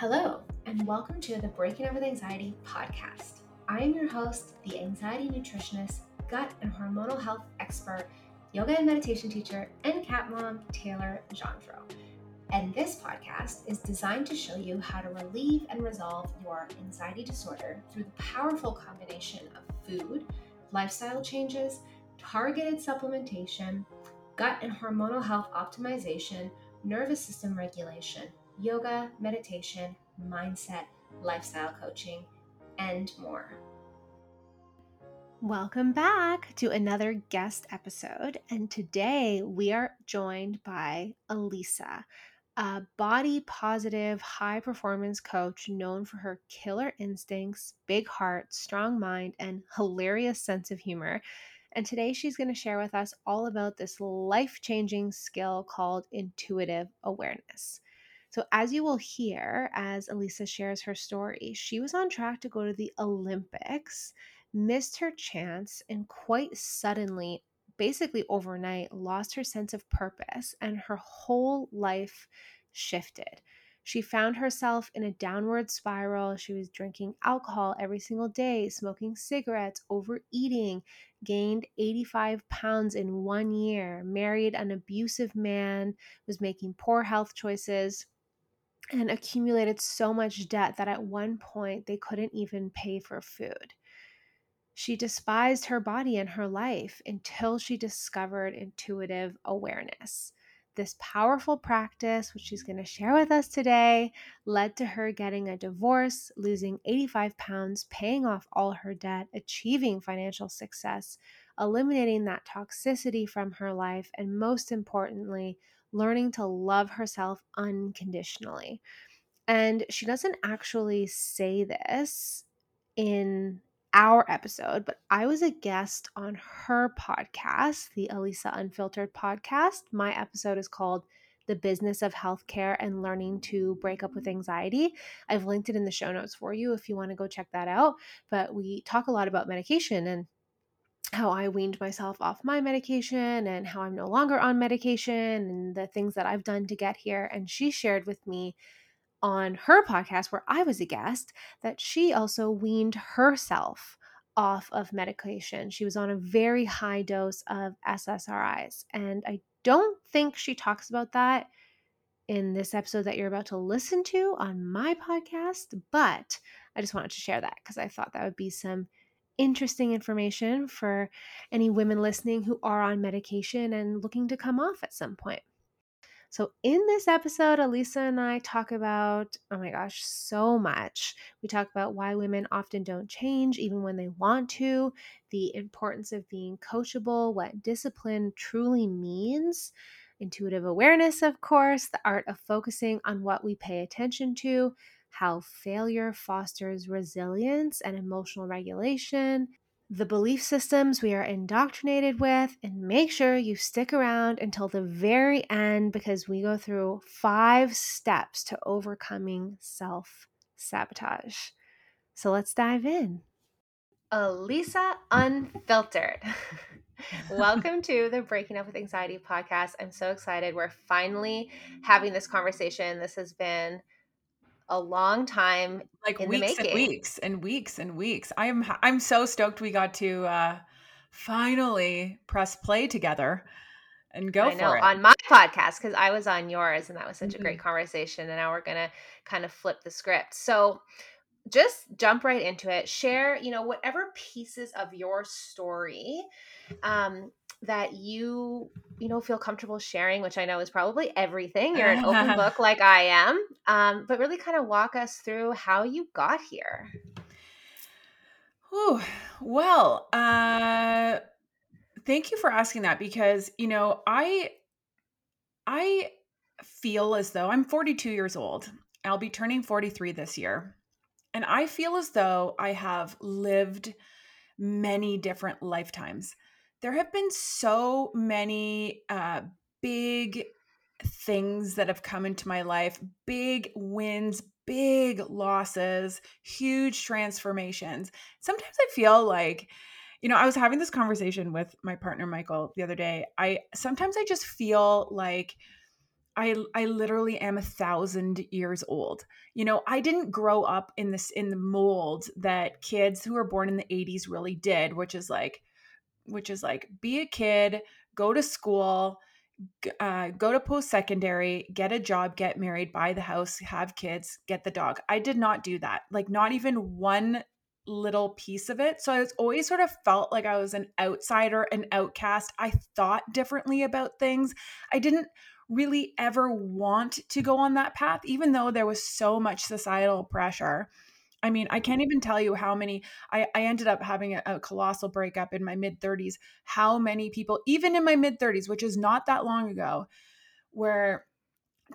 Hello, and welcome to the Breaking Up with Anxiety podcast. I am your host, the anxiety nutritionist, gut and hormonal health expert, yoga and meditation teacher, and cat mom, Taylor Gendreau. And this podcast is designed to show you how to relieve and resolve your anxiety disorder through the powerful combination of food, lifestyle changes, targeted supplementation, gut and hormonal health optimization, nervous system regulation, yoga, meditation, mindset, lifestyle coaching, and more. Welcome back to another guest episode. And today we are joined by Elisa, a body positive, high performance coach known for her killer instincts, big heart, strong mind, and hilarious sense of humor. And today she's going to share with us all about this life changing skill called intuitive awareness. So, as you will hear as Elisa shares her story, she was on track to go to the Olympics, missed her chance, and quite suddenly, basically overnight, lost her sense of purpose and her whole life shifted. She found herself in a downward spiral. She was drinking alcohol every single day, smoking cigarettes, overeating, gained 85 pounds in one year, married an abusive man, was making poor health choices, and accumulated so much debt that at one point they couldn't even pay for food. She despised her body and her life until she discovered intuitive awareness. This powerful practice, which she's going to share with us today, led to her getting a divorce, losing 85 pounds, paying off all her debt, achieving financial success, eliminating that toxicity from her life, and most importantly, learning to love herself unconditionally. And she doesn't actually say this in our episode, but I was a guest on her podcast, the Elisa Unfiltered podcast. My episode is called The Business of Healthcare and Learning to Break Up with Anxiety. I've linked it in the show notes for you if you want to go check that out. But we talk a lot about medication and how I weaned myself off my medication and how I'm no longer on medication and the things that I've done to get here. And she shared with me on her podcast, where I was a guest, that she also weaned herself off of medication. She was on a very high dose of SSRIs. And I don't think she talks about that in this episode that you're about to listen to on my podcast, but I just wanted to share that because I thought that would be some interesting information for any women listening who are on medication and looking to come off at some point. So, in this episode, Elisa and I talk about, oh my gosh, so much. We talk about why women often don't change, even when they want to, the importance of being coachable, what discipline truly means, intuitive awareness, of course, the art of focusing on what we pay attention to, how failure fosters resilience and emotional regulation, the belief systems we are indoctrinated with, and make sure you stick around until the very end because we go through five steps to overcoming self sabotage. So let's dive in. Elisa Unfiltered. Welcome to the Breaking Up with Anxiety podcast. I'm so excited. We're finally having this conversation. This has been a long time like weeks and weeks and weeks and weeks i'm i'm so stoked we got to uh finally press play together and go I know, for it on my podcast because I was on yours and that was such mm-hmm. a great conversation. And now we're gonna kind of flip the script. So just jump right into it. Share, you know, whatever pieces of your story um, that you you know feel comfortable sharing which i know is probably everything. You're an open book like i am um, but really kind of walk us through how you got here. Oh well uh thank you for asking that because you know i i feel as though i'm 42 years old. I'll be turning 43 this year and i feel as though i have lived many different lifetimes there have been so many uh, big things that have come into my life big wins, big losses, huge transformations. Sometimes I feel like, you know, I was having this conversation with my partner, Michael, the other day. I sometimes I just feel like I I literally am a thousand years old. You know, I didn't grow up in this in the mold that kids who were born in the 80s really did, which is like which is like be a kid, go to school, uh, go to post secondary, get a job, get married, buy the house, have kids, get the dog. I did not do that. Like, not even one little piece of it. So I was always sort of felt like I was an outsider, an outcast. I thought differently about things. I didn't really ever want to go on that path, even though there was so much societal pressure. I mean, I can't even tell you how many. I, I ended up having a, a colossal breakup in my mid 30s. How many people, even in my mid 30s, which is not that long ago, were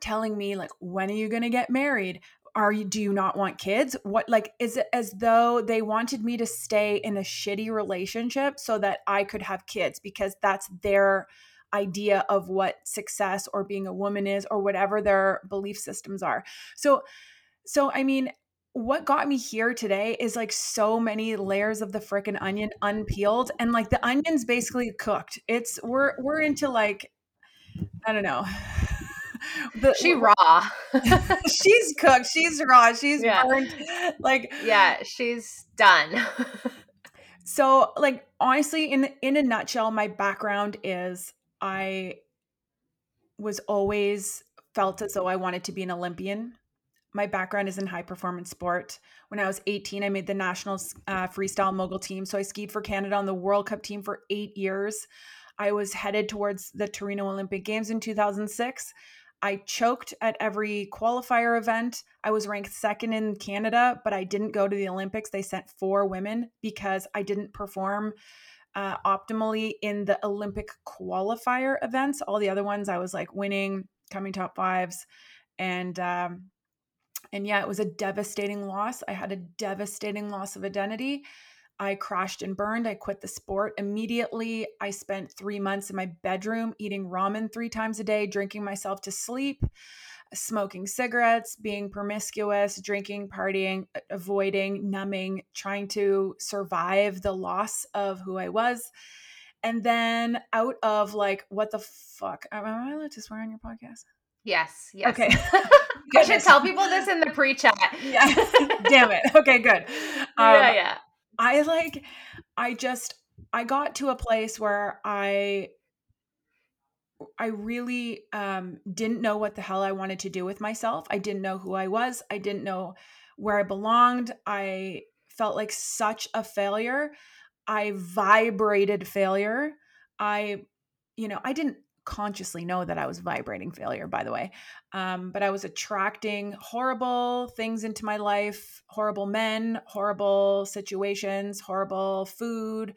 telling me, like, when are you going to get married? Are you, do you not want kids? What, like, is it as though they wanted me to stay in a shitty relationship so that I could have kids because that's their idea of what success or being a woman is or whatever their belief systems are. So, so I mean, what got me here today is like so many layers of the freaking onion unpeeled and like the onion's basically cooked. It's we're we're into like I don't know. The, she raw. she's cooked. She's raw. She's yeah. burned. Like yeah, she's done. so like honestly, in in a nutshell, my background is I was always felt as though I wanted to be an Olympian my background is in high performance sport. When I was 18, I made the national uh, freestyle mogul team. So I skied for Canada on the World Cup team for eight years. I was headed towards the Torino Olympic Games in 2006. I choked at every qualifier event. I was ranked second in Canada, but I didn't go to the Olympics. They sent four women because I didn't perform uh, optimally in the Olympic qualifier events. All the other ones, I was like winning, coming top fives. And um, and yeah, it was a devastating loss. I had a devastating loss of identity. I crashed and burned. I quit the sport immediately. I spent three months in my bedroom eating ramen three times a day, drinking myself to sleep, smoking cigarettes, being promiscuous, drinking, partying, avoiding, numbing, trying to survive the loss of who I was. And then out of like, what the fuck? Am I allowed to swear on your podcast? Yes. Yes. Okay. I should tell people this in the pre-chat. Yeah. Damn it. Okay, good. Um, yeah, yeah. I like I just I got to a place where I I really um didn't know what the hell I wanted to do with myself. I didn't know who I was. I didn't know where I belonged. I felt like such a failure. I vibrated failure. I you know, I didn't consciously know that I was vibrating failure, by the way. Um, but I was attracting horrible things into my life horrible men, horrible situations, horrible food,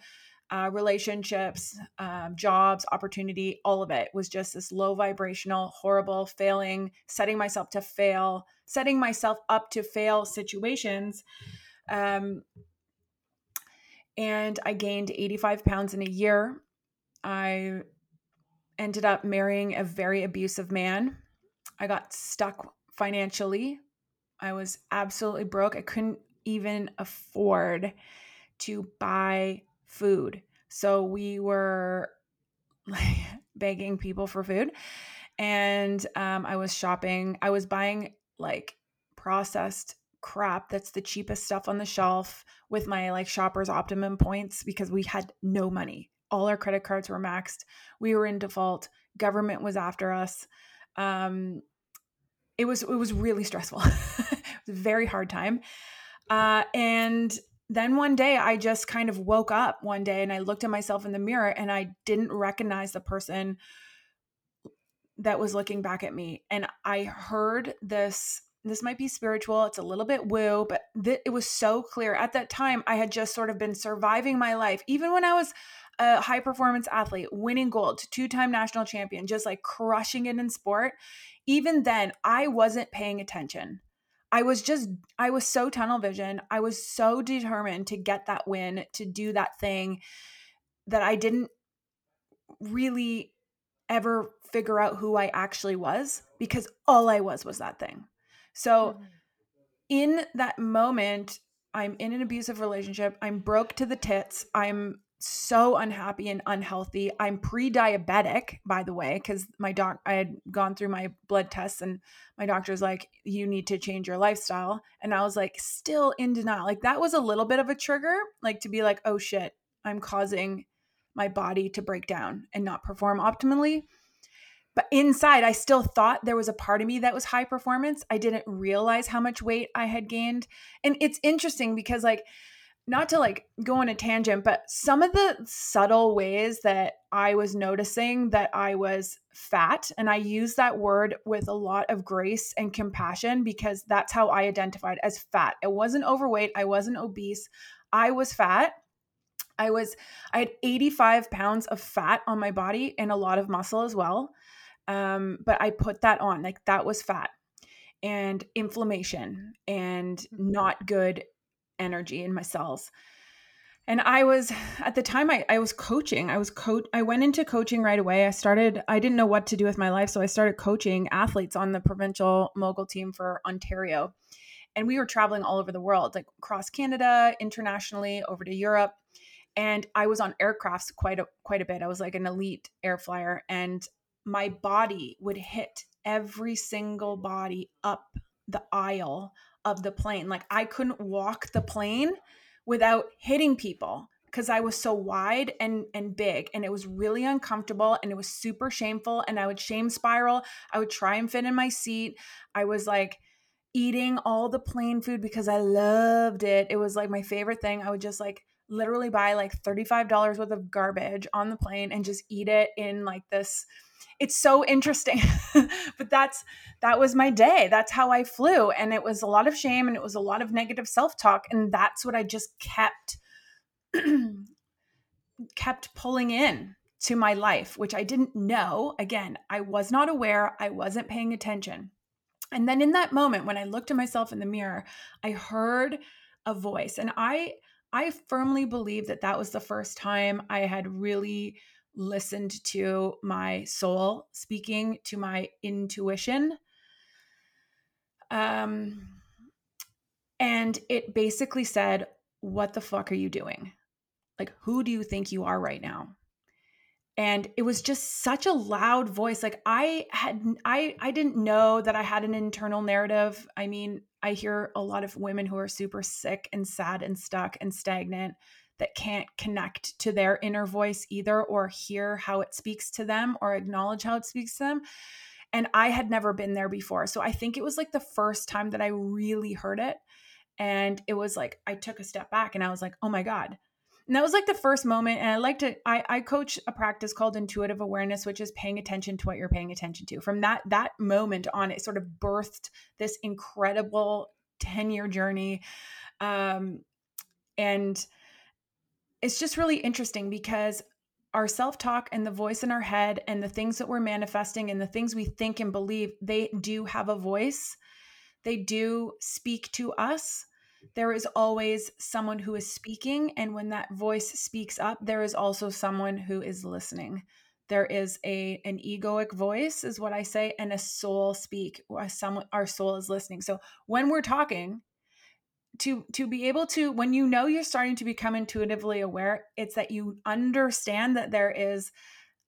uh, relationships, um, jobs, opportunity, all of it was just this low vibrational, horrible, failing, setting myself to fail, setting myself up to fail situations. Um, and I gained 85 pounds in a year. I ended up marrying a very abusive man. I got stuck financially. I was absolutely broke. I couldn't even afford to buy food. So we were like begging people for food. And um, I was shopping. I was buying like processed crap that's the cheapest stuff on the shelf with my like shoppers optimum points because we had no money all our credit cards were maxed. We were in default. Government was after us. Um, it was it was really stressful. It was a very hard time. Uh, and then one day i just kind of woke up one day and i looked at myself in the mirror and i didn't recognize the person that was looking back at me. And i heard this this might be spiritual it's a little bit woo but th- it was so clear. At that time i had just sort of been surviving my life. Even when i was a high performance athlete, winning gold, two time national champion, just like crushing it in sport, even then, I wasn't paying attention. I was just, I was so tunnel vision. I was so determined to get that win, to do that thing that I didn't really ever figure out who I actually was because all I was was that thing. So, mm-hmm. in that moment, I'm in an abusive relationship. I'm broke to the tits. I'm so unhappy and unhealthy. I'm pre-diabetic, by the way, because my doc I had gone through my blood tests and my doctor's like, you need to change your lifestyle. And I was like, still in denial. Like that was a little bit of a trigger, like to be like, oh shit, I'm causing my body to break down and not perform optimally. But inside, I still thought there was a part of me that was high performance. I didn't realize how much weight I had gained. And it's interesting because, like, not to like go on a tangent, but some of the subtle ways that I was noticing that I was fat, and I use that word with a lot of grace and compassion because that's how I identified as fat. It wasn't overweight, I wasn't obese, I was fat. I was, I had 85 pounds of fat on my body and a lot of muscle as well. Um, but I put that on, like that was fat and inflammation and mm-hmm. not good energy in my cells. And I was at the time I, I was coaching. I was coach I went into coaching right away. I started I didn't know what to do with my life, so I started coaching athletes on the provincial mogul team for Ontario. And we were traveling all over the world, like across Canada, internationally, over to Europe. And I was on aircrafts quite a quite a bit. I was like an elite air flyer and my body would hit every single body up the aisle of the plane. Like I couldn't walk the plane without hitting people because I was so wide and and big and it was really uncomfortable and it was super shameful and I would shame spiral. I would try and fit in my seat. I was like eating all the plane food because I loved it. It was like my favorite thing. I would just like literally buy like $35 worth of garbage on the plane and just eat it in like this it's so interesting but that's that was my day. That's how i flew and it was a lot of shame and it was a lot of negative self-talk and that's what i just kept kept pulling in to my life which i didn't know. Again i was not aware. I wasn't paying attention. And then in that moment when i looked at myself in the mirror i heard a voice and i i firmly believe that that was the first time i had really listened to my soul speaking to my intuition. Um, and it basically said, What the fuck are you doing? Like, who do you think you are right now? And it was just such a loud voice. Like I had I I didn't know that I had an internal narrative. I mean, I hear a lot of women who are super sick and sad and stuck and stagnant that can't connect to their inner voice either or hear how it speaks to them or acknowledge how it speaks to them. And I had never been there before. So I think it was like the first time that I really heard it. And it was like, I took a step back and I was like, oh my God. And that was like the first moment. And I like to, I, I coach a practice called intuitive awareness, which is paying attention to what you're paying attention to. From that, that moment on, it sort of birthed this incredible 10 year journey. Um, and it's just really interesting because our self talk and the voice in our head and the things that we're manifesting and the things we think and believe, they do have a voice. They do speak to us. There is always someone who is speaking. And when that voice speaks up, there is also someone who is listening. There is a an egoic voice, is what I say, and a soul speak. Someone, our soul is listening. So when we're talking, to to be able to when you know you're starting to become intuitively aware it's that you understand that there is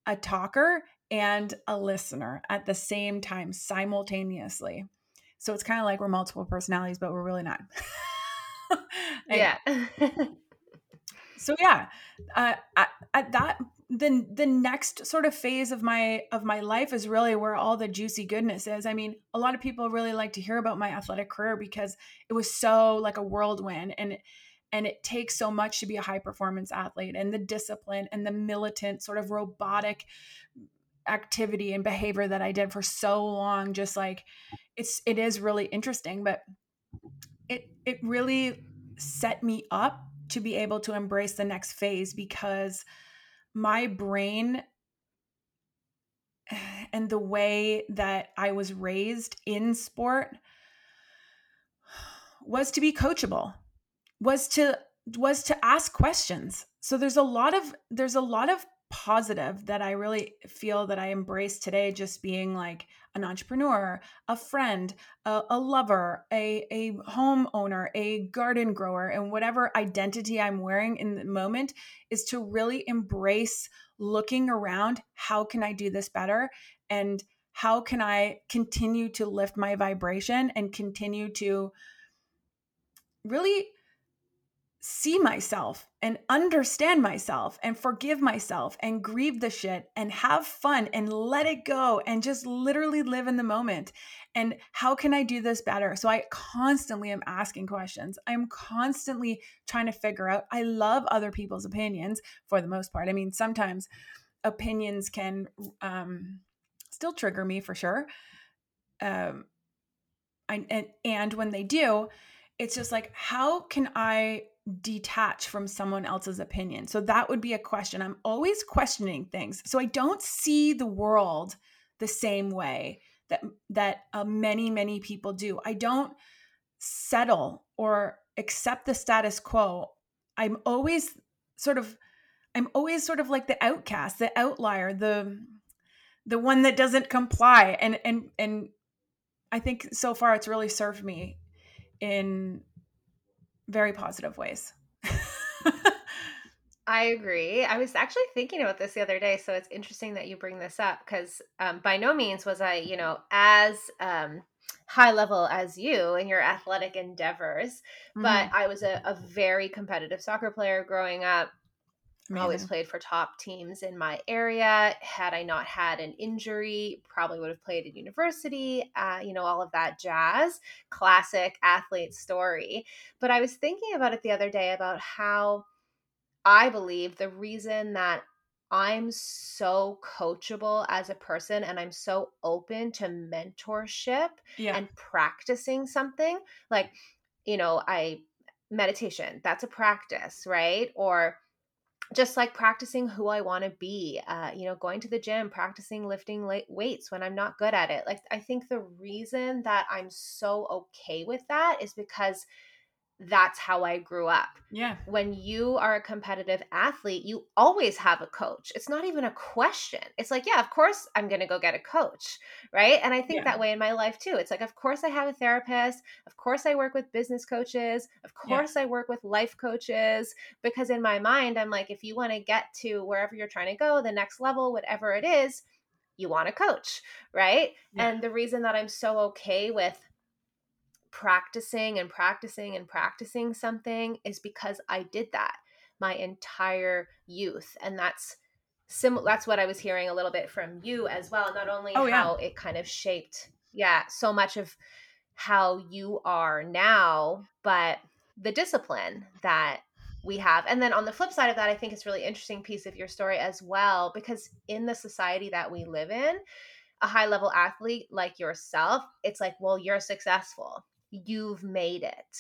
a talker and a listener at the same time simultaneously. So it's kind of like we're multiple personalities but we're really not. Yeah so yeah uh, at, at that the the next sort of phase of my of my life is really where all the juicy goodness is. I mean, a lot of people really like to hear about my athletic career because it was so like a whirlwind and and it takes so much to be a high performance athlete and the discipline and the militant sort of robotic activity and behavior that I did for so long just like it's it is really interesting but it it really set me up to be able to embrace the next phase because my brain and the way that I was raised in sport was to be coachable was to was to ask questions. So there's a lot of there's a lot of positive that I really feel that I embrace today, just being like an entrepreneur, a friend, a, a lover, a, a homeowner, a garden grower, and whatever identity I'm wearing in the moment is to really embrace looking around. How can I do this better? And how can I continue to lift my vibration and continue to really see myself and understand myself and forgive myself and grieve the shit and have fun and let it go and just literally live in the moment. And how can I do this better? So I constantly am asking questions. I'm constantly trying to figure out. I love other people's opinions for the most part. I mean, sometimes opinions can um, still trigger me for sure. Um, I, and, and when they do, it's just like, how can I detach from someone else's opinion? So that would be a question. I'm always questioning things. So I don't see the world the same way that that uh, many many people do. I don't settle or accept the status quo. I'm always sort of I'm always sort of like the outcast, the outlier, the the one that doesn't comply and and and I think so far it's really served me in very positive ways. I agree. I was actually thinking about this the other day, so it's interesting that you bring this up because um, by no means was I, you know, as um, high level as you in your athletic endeavors, mm-hmm. but I was a, a very competitive soccer player growing up. Amazing. Always played for top teams in my area. Had I not had an injury, probably would have played at university, uh, you know, all of that jazz. Classic athlete story. But I was thinking about it the other day about how I believe the reason that I'm so coachable as a person and I'm so open to mentorship yeah. and practicing something like, you know, I meditation, that's a practice, right? Or just like practicing who I want to be, uh, you know, going to the gym, practicing lifting weights when I'm not good at it. Like, I think the reason that I'm so okay with that is because that's how I grew up. Yeah. When you are a competitive athlete, you always have a coach. It's not even a question. It's like, yeah, of course I'm going to go get a coach. Right. And I think yeah. that way in my life too. It's like, of course I have a therapist. Of course I work with business coaches. Of course yeah. I work with life coaches. Because in my mind, I'm like, if you want to get to wherever you're trying to go, the next level, whatever it is, you want a coach. Right. Yeah. And the reason that I'm so okay with practicing and practicing and practicing something is because I did that my entire youth. And that's similar that's what I was hearing a little bit from you as well. Not only oh, how yeah. it kind of shaped, yeah, so much of how you are now, but the discipline that we have. And then on the flip side of that, I think it's really interesting piece of your story as well, because in the society that we live in, a high level athlete like yourself, it's like, well, you're successful you've made it.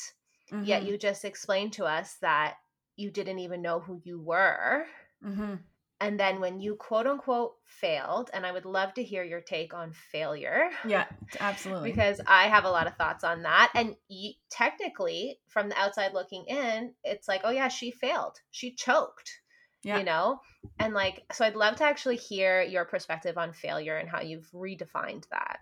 Mm-hmm. Yet you just explained to us that you didn't even know who you were. Mm-hmm. And then when you quote unquote failed, and I would love to hear your take on failure. Yeah, absolutely. because I have a lot of thoughts on that. And you, technically, from the outside looking in, it's like, oh, yeah, she failed. She choked. Yeah. You know? And like, so I'd love to actually hear your perspective on failure and how you've redefined that.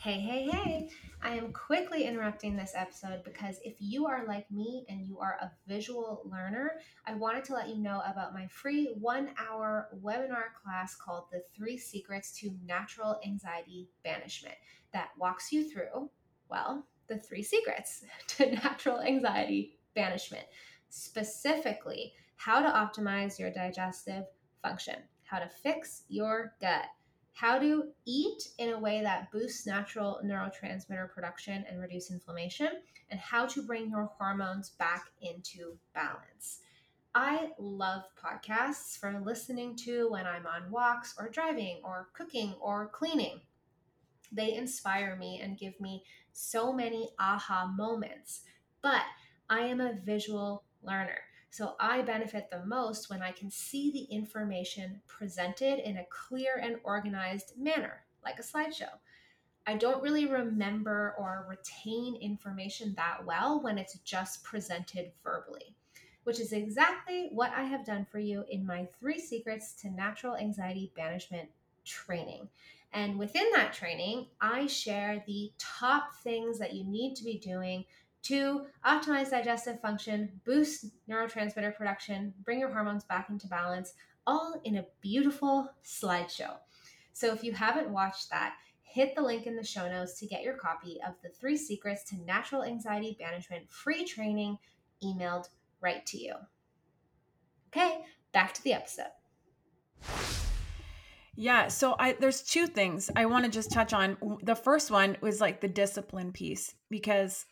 Hey, hey, hey. I am quickly interrupting this episode because if you are like me and you are a visual learner, I wanted to let you know about my free one hour webinar class called The Three Secrets to Natural Anxiety Banishment that walks you through, well, the three secrets to natural anxiety banishment. Specifically, how to optimize your digestive function, how to fix your gut how to eat in a way that boosts natural neurotransmitter production and reduce inflammation, and how to bring your hormones back into balance. I love podcasts for listening to when I'm on walks or driving or cooking or cleaning. They inspire me and give me so many aha moments. But I am a visual learner. So I benefit the most when I can see the information presented in a clear and organized manner, like a slideshow. I don't really remember or retain information that well when it's just presented verbally, which is exactly what I have done for you in my three secrets to natural anxiety banishment training. And within that training, I share the top things that you need to be doing to optimize digestive function, boost neurotransmitter production, bring your hormones back into balance, all in a beautiful slideshow. So if you haven't watched that, hit the link in the show notes to get your copy of the three secrets to natural anxiety management free training emailed right to you. Okay, back to the episode. Yeah, so I there's two things I want to just touch on. The first one was like the discipline piece because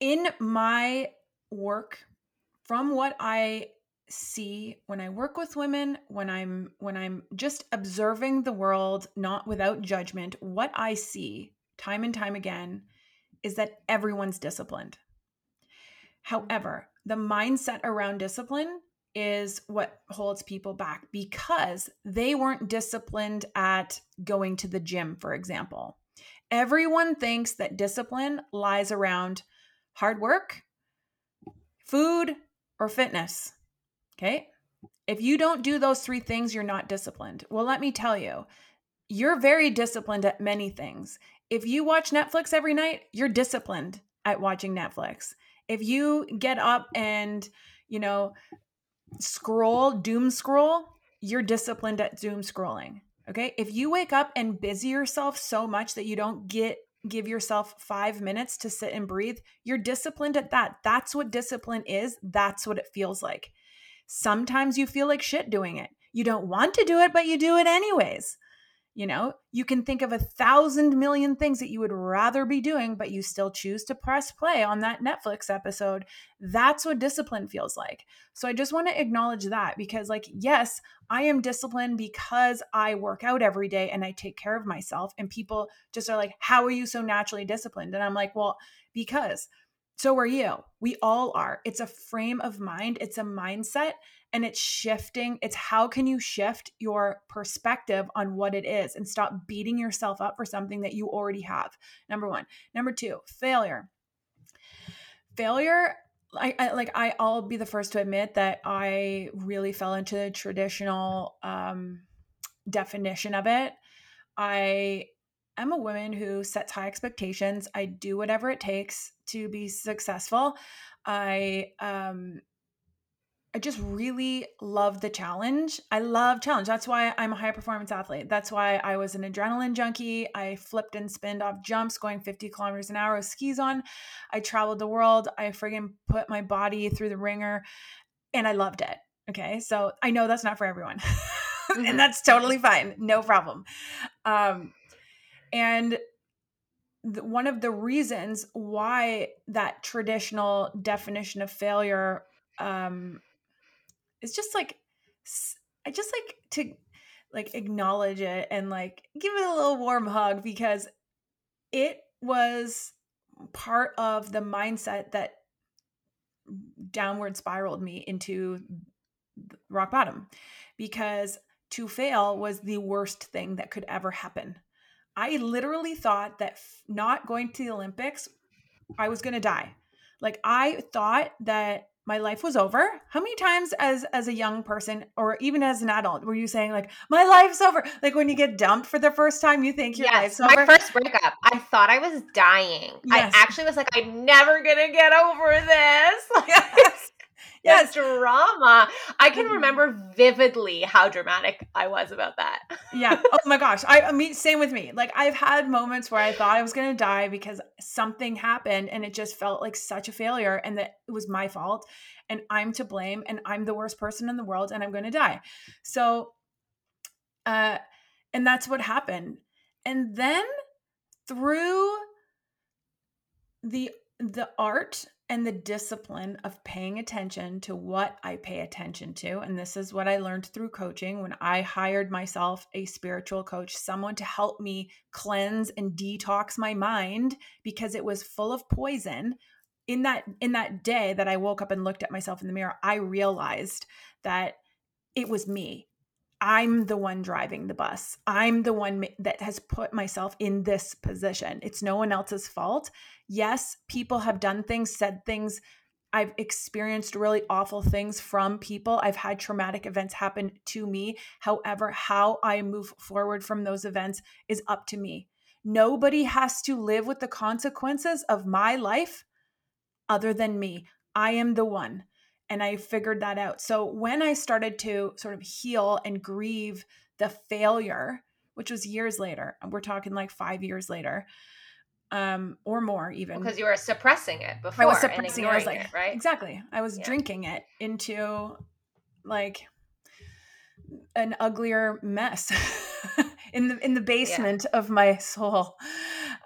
in my work from what I see when I work with women, when I'm when I'm just observing the world not without judgment, what I see time and time again is that everyone's disciplined. However, the mindset around discipline is what holds people back because they weren't disciplined at going to the gym, for example. Everyone thinks that discipline lies around hard work, food, or fitness. Okay. If you don't do those three things, you're not disciplined. Well, let me tell you, you're very disciplined at many things. If you watch Netflix every night, you're disciplined at watching Netflix. If you get up and, you know, scroll, doom scroll, you're disciplined at doom scrolling. Okay. If you wake up and busy yourself so much that you don't get give yourself five minutes to sit and breathe, you're disciplined at that. That's what discipline is. That's what it feels like. Sometimes you feel like shit doing it. You don't want to do it, but you do it anyways. You know, you can think of a thousand million things that you would rather be doing, but you still choose to press play on that Netflix episode. That's what discipline feels like. So I just want to acknowledge that because, like, yes, I am disciplined because I work out every day and I take care of myself. And people just are like, How are you so naturally disciplined? And I'm like, Well, because so are you. We all are. It's a frame of mind, it's a mindset and it's shifting. It's how can you shift your perspective on what it is and stop beating yourself up for something that you already have. Number one. Number two, failure. Failure. I, I like I, I'll be the first to admit that I really fell into the traditional um, definition of it. I am a woman who sets high expectations. I do whatever it takes to be successful. I um, I just really love the challenge. I love challenge. That's why I'm a high performance athlete. That's why I was an adrenaline junkie. I flipped and spinned off jumps going 50 kilometers an hour with skis on. I traveled the world. I friggin' put my body through the ringer and I loved it. Okay. So I know that's not for everyone. Mm-hmm. and that's totally fine. No problem. Um, and one of the reasons why that traditional definition of failure um, it's just like I just like to like acknowledge it and like give it a little warm hug because it was part of the mindset that downward spiraled me into rock bottom because to fail was the worst thing that could ever happen. I literally thought that not going to the Olympics, I was going to die. Like I thought that my life was over. How many times as as a young person or even as an adult were you saying like my life's over like when you get dumped for the first time you think your yes, life's over? my first breakup i thought i was dying. Yes. i actually was like i'm never gonna get over this. Yes yes. drama. I can mm-hmm. remember vividly how dramatic I was about that. yeah. Oh my gosh. I, I mean, same with me. Like I've had moments where I thought I was going to die because something happened and it just felt like such a failure and that it was my fault and I'm to blame and I'm the worst person in the world and I'm going to die. So, uh, and that's what happened. And then through the the art and the discipline of paying attention to what I pay attention to. And this is what I learned through coaching when I hired myself a spiritual coach, someone to help me cleanse and detox my mind because it was full of poison. In that in that day that I woke up and looked at myself in the mirror, I realized that it was me. I'm the one driving the bus. I'm the one that has put myself in this position. It's no one else's fault. Yes, people have done things, said things, I've experienced really awful things from people. I've had traumatic events happen to me. However, how I move forward from those events is up to me. Nobody has to live with the consequences of my life other than me. I am the one. And I figured that out. So when I started to sort of heal and grieve the failure, which was years later, we're talking like five years later, um, or more even. Because well, you were suppressing it before. I was suppressing it. I was like, it, right? Exactly. I was yeah. drinking it into like an uglier mess in the in the basement yeah. of my soul.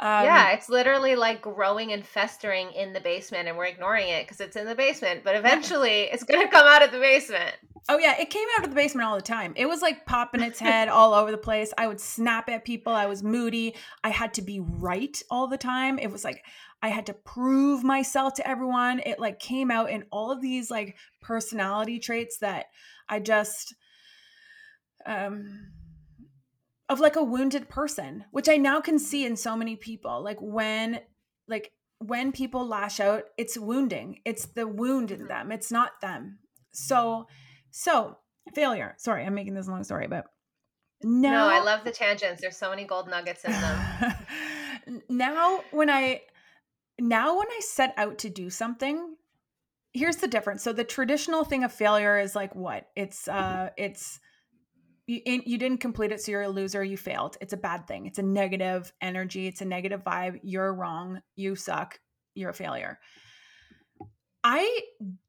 Um, yeah, it's literally like growing and festering in the basement, and we're ignoring it because it's in the basement. But eventually, it's going to come out of the basement. Oh yeah, it came out of the basement all the time. It was like popping its head all over the place. I would snap at people. I was moody. I had to be right all the time. It was like I had to prove myself to everyone. It like came out in all of these like personality traits that I just um of like a wounded person, which I now can see in so many people. Like when like when people lash out, it's wounding. It's the wound in them. It's not them. So so, failure. Sorry, I'm making this long story, but now, no, I love the tangents. There's so many gold nuggets in them. now, when I now when I set out to do something, here's the difference. So the traditional thing of failure is like what? It's uh it's you, you didn't complete it so you're a loser you failed it's a bad thing it's a negative energy it's a negative vibe you're wrong you suck you're a failure I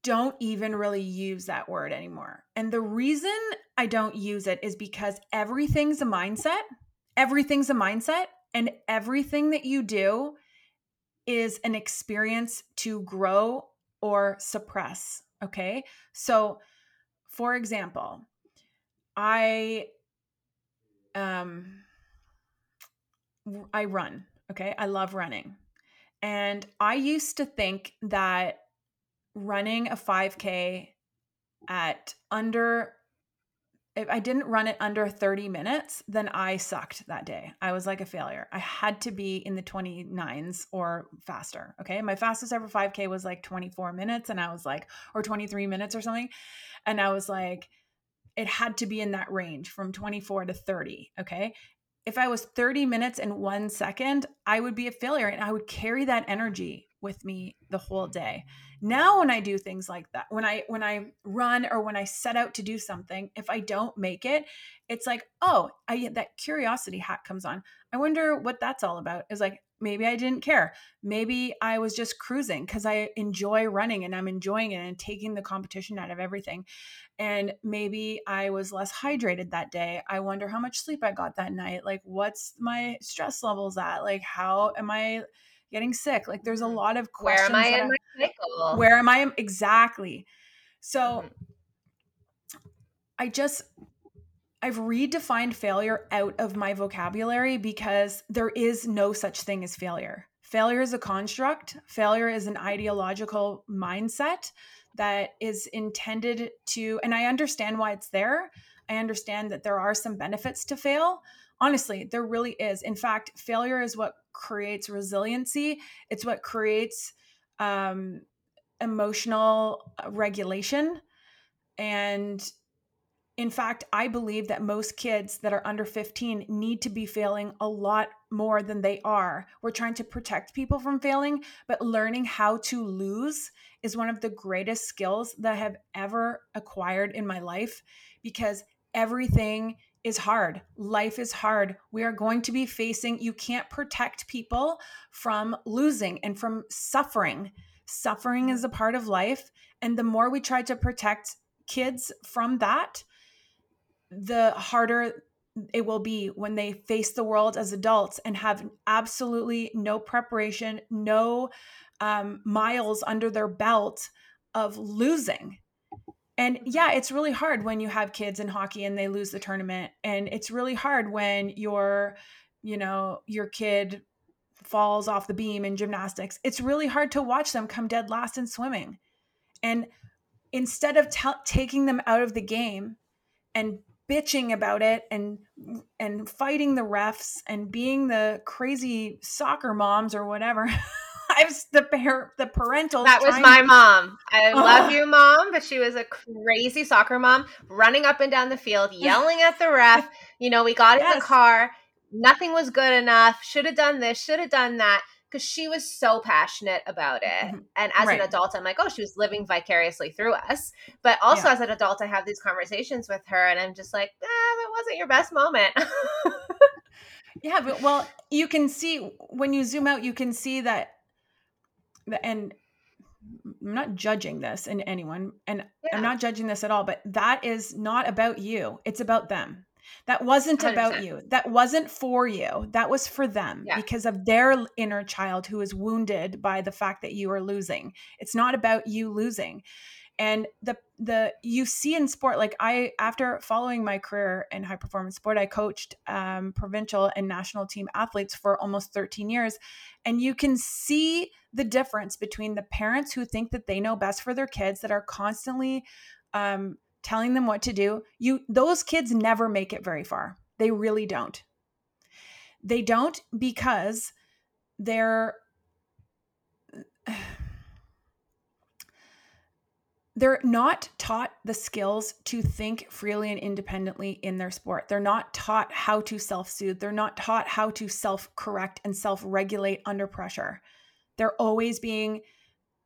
don't even really use that word anymore. And the reason I don't use it is because everything's a mindset. Everything's a mindset. And everything that you do is an experience to grow or suppress. Okay. So, for example, I, um, I run. Okay. I love running. And I used to think that running a 5K at under if I didn't run it under 30 minutes, then I sucked that day. I was like a failure. I had to be in the 29s or faster. Okay. My fastest ever 5K was like 24 minutes, and I was like, or 23 minutes or something. And I was like, it had to be in that range from 24 to 30. Okay. If I was 30 minutes and one second, I would be a failure and I would carry that energy with me the whole day. Now when I do things like that, when I when I run or when I set out to do something, if I don't make it, it's like, "Oh, I that curiosity hat comes on. I wonder what that's all about." Is like maybe I didn't care. Maybe I was just cruising cuz I enjoy running and I'm enjoying it and taking the competition out of everything. And maybe I was less hydrated that day. I wonder how much sleep I got that night. Like what's my stress levels at? Like how am I getting sick. Like there's a mm-hmm. lot of questions. Where am I in my cycle? Where am I? Exactly. So mm-hmm. I just I've redefined failure out of my vocabulary because there is no such thing as failure. Failure is a construct. Failure is an ideological mindset that is intended to and I understand why it's there. I understand that there are some benefits to fail. Honestly, there really is. In fact, failure is what creates resiliency. It's what creates um, emotional uh, regulation. And in fact, I believe that most kids that are under 15 need to be failing a lot more than they are. We're trying to protect people from failing, but learning how to lose is one of the greatest skills that I have ever acquired in my life because everything is hard. Life is hard. We are going to be facing, you can't protect people from losing and from suffering. Suffering is a part of life. And the more we try to protect kids from that, the harder it will be when they face the world as adults and have absolutely no preparation, no um, miles under their belt of losing and yeah, it's really hard when you have kids in hockey and they lose the tournament. And it's really hard when your, you know, your kid falls off the beam in gymnastics. It's really hard to watch them come dead last in swimming. And instead of t- taking them out of the game and bitching about it and and fighting the refs and being the crazy soccer moms or whatever I drives the parent the parental. That was my mom. I oh. love you, mom, but she was a crazy soccer mom, running up and down the field, yelling at the ref. You know, we got yes. in the car, nothing was good enough. Should have done this. Should have done that because she was so passionate about it. Mm-hmm. And as right. an adult, I'm like, oh, she was living vicariously through us. But also yeah. as an adult, I have these conversations with her, and I'm just like, eh, that wasn't your best moment. yeah, but well, you can see when you zoom out, you can see that, and I'm not judging this in anyone, and yeah. I'm not judging this at all, but that is not about you. It's about them. That wasn't 100%. about you. That wasn't for you. That was for them yeah. because of their inner child who is wounded by the fact that you are losing. It's not about you losing. And the the you see in sport like I after following my career in high performance sport I coached um, provincial and national team athletes for almost 13 years and you can see the difference between the parents who think that they know best for their kids that are constantly um, telling them what to do, you those kids never make it very far. They really don't. They don't because they're they're not taught the skills to think freely and independently in their sport. They're not taught how to self soothe. They're not taught how to self correct and self regulate under pressure. They're always being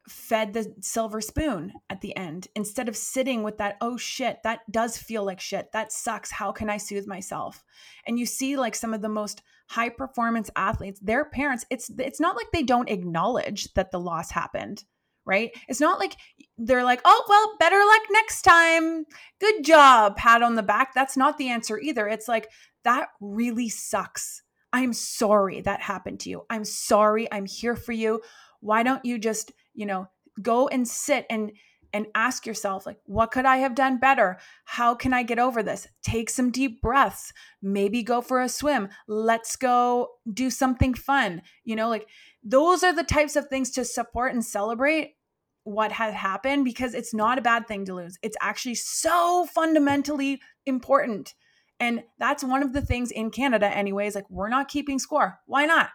fed the silver spoon at the end instead of sitting with that oh shit that does feel like shit. That sucks. How can i soothe myself? And you see like some of the most high performance athletes their parents it's it's not like they don't acknowledge that the loss happened right? It's not like they're like oh well better luck next time. Good job pat on the back. That's not the answer either. It's like that really sucks. I'm sorry that happened to you. I'm sorry. I'm here for you. Why don't you just you know go and sit and and ask yourself like what could i have done better? How can i get over this? Take some deep breaths. Maybe go for a swim. Let's go do something fun. You know like those are the types of things to support and celebrate what had happened because it's not a bad thing to lose. It's actually so fundamentally important. And that's one of the things in canada anyways like we're not keeping score. Why not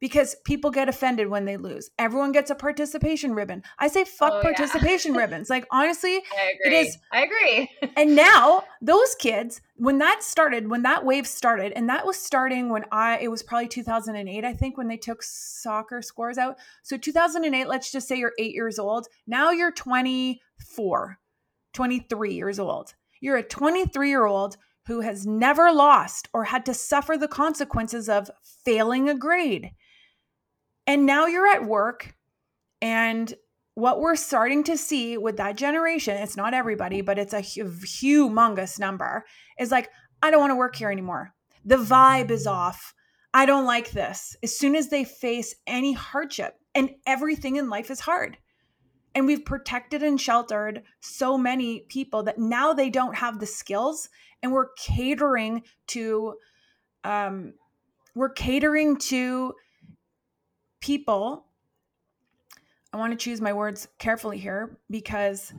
because people get offended when they lose. Everyone gets a participation ribbon. I say fuck oh, participation yeah. ribbons. Like honestly, it is I agree. and now those kids, when that started, when that wave started, and that was starting when I it was probably 2008, I think, when they took soccer scores out. So 2008, let's just say you're 8 years old. Now you're 24, 23 years old. You're a 23 year old who has never lost or had to suffer the consequences of failing a grade and now you're at work, and what we're starting to see with that generation, it's not everybody, but it's a humongous number, is like, I don't want to work here anymore. The vibe is off. I don't like this. As soon as they face any hardship, and everything in life is hard. And we've protected and sheltered so many people that now they don't have the skills, and we're catering to, um, we're catering to people, I want to choose my words carefully here because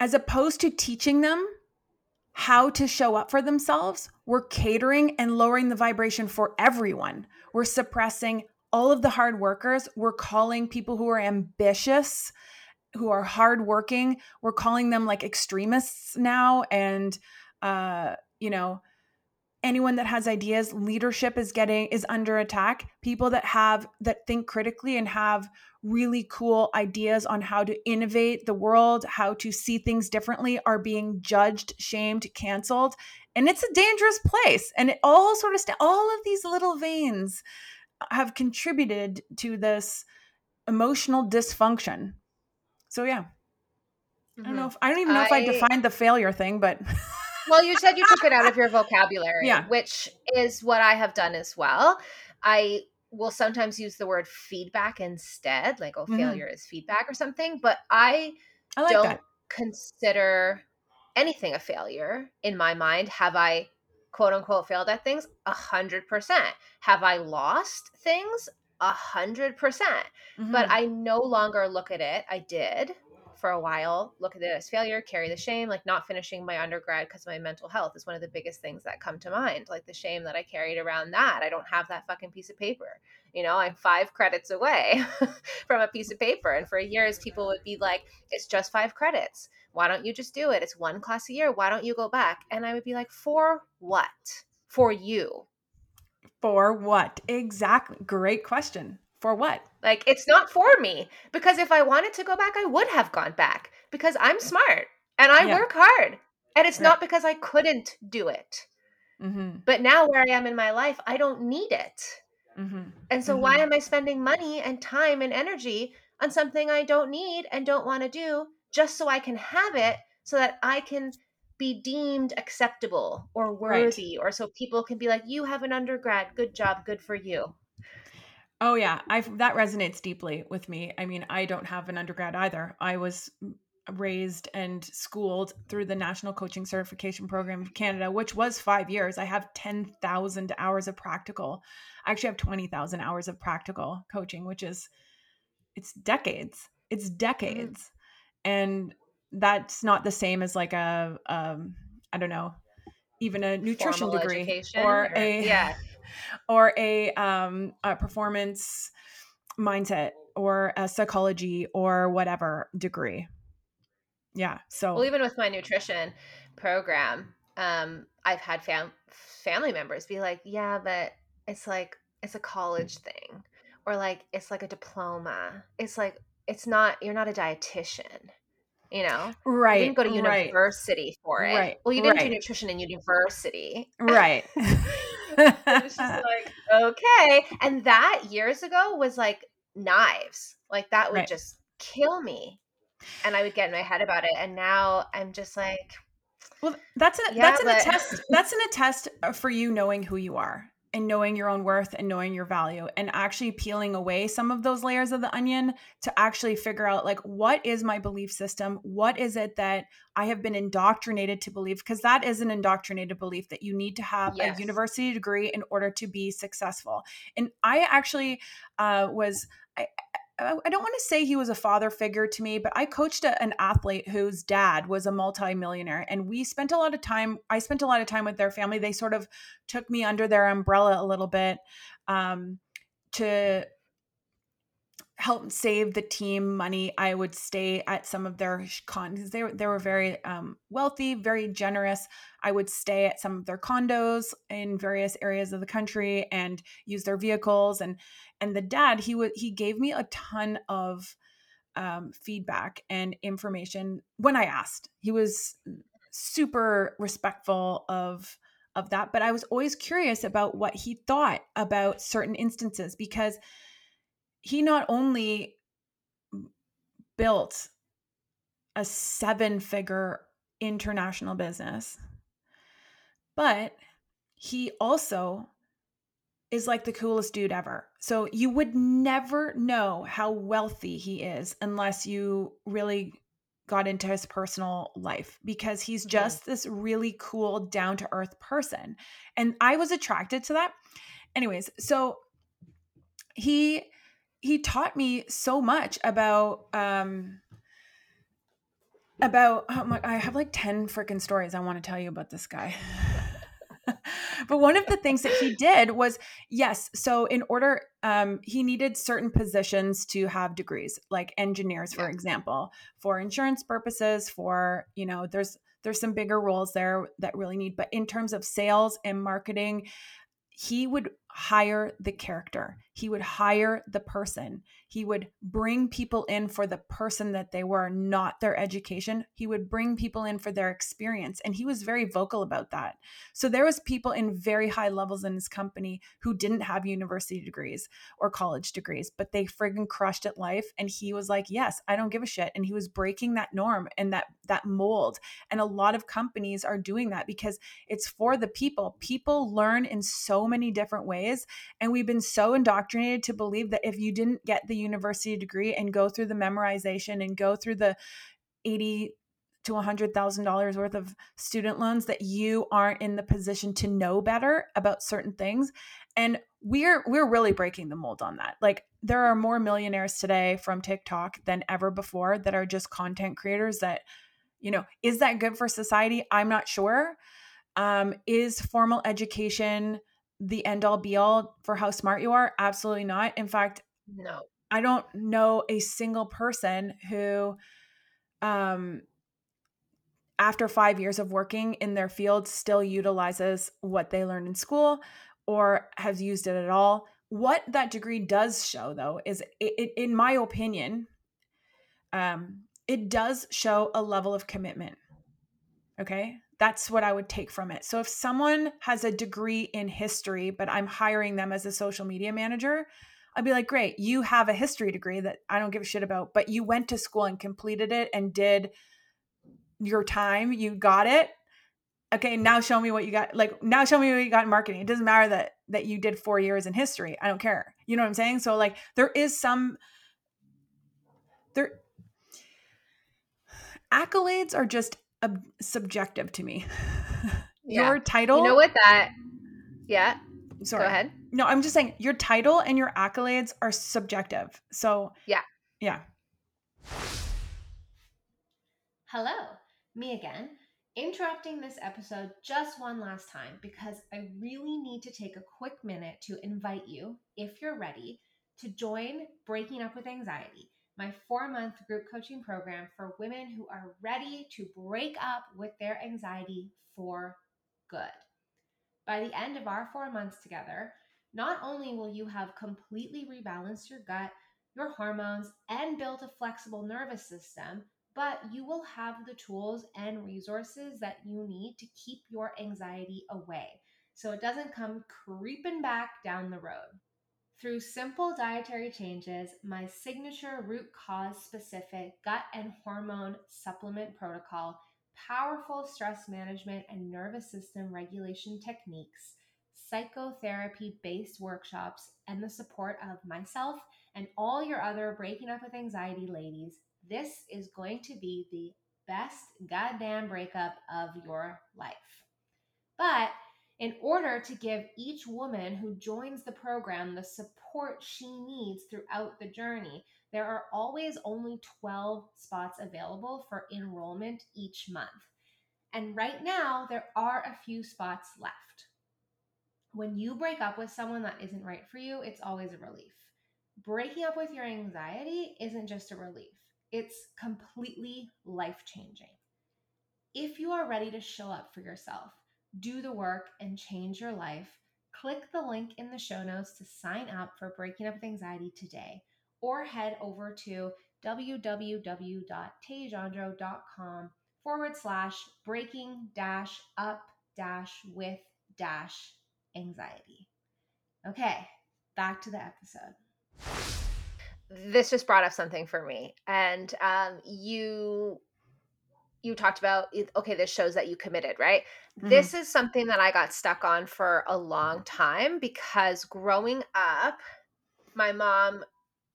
as opposed to teaching them how to show up for themselves, we're catering and lowering the vibration for everyone. We're suppressing all of the hard workers. We're calling people who are ambitious, who are hardworking, we're calling them like extremists now. And, uh, you know, anyone that has ideas leadership is getting is under attack people that have that think critically and have really cool ideas on how to innovate the world how to see things differently are being judged shamed canceled and it's a dangerous place and it all sort of st- all of these little veins have contributed to this emotional dysfunction so yeah mm-hmm. i don't know mm-hmm. if i don't even know I, if i defined the failure thing but well, you said you took it out of your vocabulary, yeah. which is what I have done as well. I will sometimes use the word feedback instead, like, oh, mm-hmm. failure is feedback or something. But I, I like don't that. consider anything a failure in my mind. Have I quote unquote failed at things? A hundred percent. Have I lost things? A hundred percent. But mm-hmm. I no longer look at it. I did for a while look at it as failure carry the shame like not finishing my undergrad because my mental health is one of the biggest things that come to mind like the shame that i carried around that i don't have that fucking piece of paper. You know i'm five credits away from a piece of paper and for years people would be like it's just five credits. Why don't you just do it? It's one class a year. Why don't you go back? And i would be like for what? For you. For what? Exactly great question for what? Like, it's not for me because if I wanted to go back, I would have gone back because I'm smart and I yeah. work hard. And it's right. not because I couldn't do it. Mm-hmm. But now, where I am in my life, I don't need it. Mm-hmm. And so, mm-hmm. why am I spending money and time and energy on something I don't need and don't want to do just so I can have it so that I can be deemed acceptable or worthy right. or so people can be like, you have an undergrad. Good job. Good for you. Oh yeah, I that resonates deeply with me. I mean, I don't have an undergrad either. I was raised and schooled through the National Coaching Certification Program of Canada, which was 5 years. I have 10,000 hours of practical. I actually have 20,000 hours of practical coaching, which is it's decades. It's mm-hmm. decades. Mm-hmm. And that's not the same as like a um I don't know, even a nutrition Formal degree or, or a yeah or a, um, a performance mindset or a psychology or whatever degree. Yeah. So, well, even with my nutrition program, um, I've had fam- family members be like, yeah, but it's like, it's a college thing or like, it's like a diploma. It's like, it's not, you're not a dietitian you know right you didn't go to university right. for it right well you didn't right. do nutrition in university right it's just like okay. And that years ago was like knives. Like that would right. just kill me and i would get in my head about it and now i'm just like well that's a yeah, that's an but... attest that's an attest uh, for you knowing who you are and knowing your own worth and knowing your value and actually peeling away some of those layers of the onion to actually figure out like what is my belief system? What is it that i have been indoctrinated to believe? Because that is an indoctrinated belief that you need to have yes. a university degree in order to be successful. And i actually uh, was I, I don't want to say he was a father figure to me, but I coached a, an athlete whose dad was a multimillionaire. And we spent a lot of time, I spent a lot of time with their family. They sort of took me under their umbrella a little bit um, to help save the team money. I would stay at some of their cons. They were, they were very um, wealthy, very generous. I would stay at some of their condos in various areas of the country and use their vehicles. And and the dad, he would he gave me a ton of um, feedback and information when I asked. He was super respectful of of that, but I was always curious about what he thought about certain instances because he not only built a seven figure international business, but he also is like the coolest dude ever. So you would never know how wealthy he is unless you really got into his personal life because he's just this really cool down to earth person. And I was attracted to that. Anyways, so he he taught me so much about um about oh my, I have like 10 freaking stories I want to tell you about this guy. but one of the things that he did was yes, so in order um he needed certain positions to have degrees, like engineers for yeah. example, for insurance purposes, for, you know, there's there's some bigger roles there that really need but in terms of sales and marketing he would hire the character. He would hire the person. He would bring people in for the person that they were, not their education. He would bring people in for their experience and he was very vocal about that. So there was people in very high levels in his company who didn't have university degrees or college degrees, but they friggin' crushed at life and he was like, "Yes, I don't give a shit." And he was breaking that norm and that that mold. And a lot of companies are doing that because it's for the people. People learn in so many different ways ways. And we've been so indoctrinated to believe that if you didn't get the university degree and go through the memorization and go through the 80 to $100,000 worth of student loans that you aren't in the position to know better about certain things. And we're we're really breaking the mold on that. Like there are more millionaires today from TikTok than ever before that are just content creators that you know, is that good for society? I'm not sure. Um, is formal education the end all be all for how smart you are? Absolutely not. In fact, no. I don't know a single person who um after 5 years of working in their field still utilizes what they learned in school or has used it at all. What that degree does show though is it, it in my opinion um it does show a level of commitment. Okay? That's what I would take from it. So if someone has a degree in history but I'm hiring them as a social media manager, I'd be like, great, you have a history degree that I don't give a shit about, but you went to school and completed it and did your time, you got it. Okay, now show me what you got. Like now show me what you got in marketing. It doesn't matter that that you did 4 years in history. I don't care. You know what I'm saying? So like there is some there accolades are just ob- subjective to me. Yeah. Your title You know what that Yeah. Sorry. Go ahead. No, I'm just saying your title and your accolades are subjective. So, Yeah. Yeah. Hello, me again. Interrupting this episode just one last time because I really need to take a quick minute to invite you, if you're ready, to join Breaking Up with Anxiety, my four month group coaching program for women who are ready to break up with their anxiety for good. By the end of our four months together, not only will you have completely rebalanced your gut, your hormones, and built a flexible nervous system, but you will have the tools and resources that you need to keep your anxiety away so it doesn't come creeping back down the road. Through simple dietary changes, my signature root cause specific gut and hormone supplement protocol, powerful stress management and nervous system regulation techniques, psychotherapy based workshops, and the support of myself and all your other breaking up with anxiety ladies, this is going to be the best goddamn breakup of your life. But in order to give each woman who joins the program the support she needs throughout the journey, there are always only 12 spots available for enrollment each month. And right now, there are a few spots left. When you break up with someone that isn't right for you, it's always a relief. Breaking up with your anxiety isn't just a relief, it's completely life changing. If you are ready to show up for yourself, do the work, and change your life, click the link in the show notes to sign up for Breaking Up with Anxiety today, or head over to www.tejandro.com forward slash breaking dash up dash with dash anxiety. Okay, back to the episode. This just brought up something for me. And um, you you talked about okay this shows that you committed right? Mm-hmm. this is something that i got stuck on for a long time because growing up my mom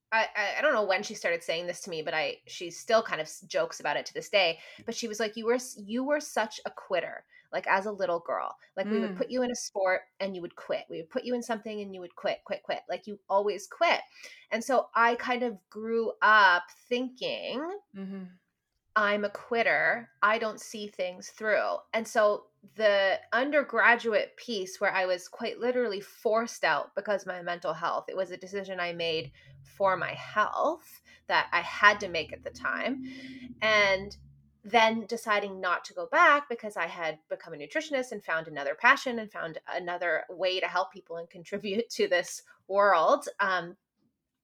I, I don't know when she started saying this to me but i she still kind of jokes about it to this day but she was like you were you were such a quitter like as a little girl. Like mm. we would mm. put you in a sport and you would quit. We would put you in something and you would quit quit quit. Like you always quit. And so i kind of grew up thinking mm-hmm I'm a quitter. I don't see things through. And so the undergraduate piece where I was quite literally forced out because my mental health, it was a decision I made for my health that I had to make at the time. And then deciding not to go back because I had become a nutritionist and found another passion and found another way to help people and contribute to this world. Um,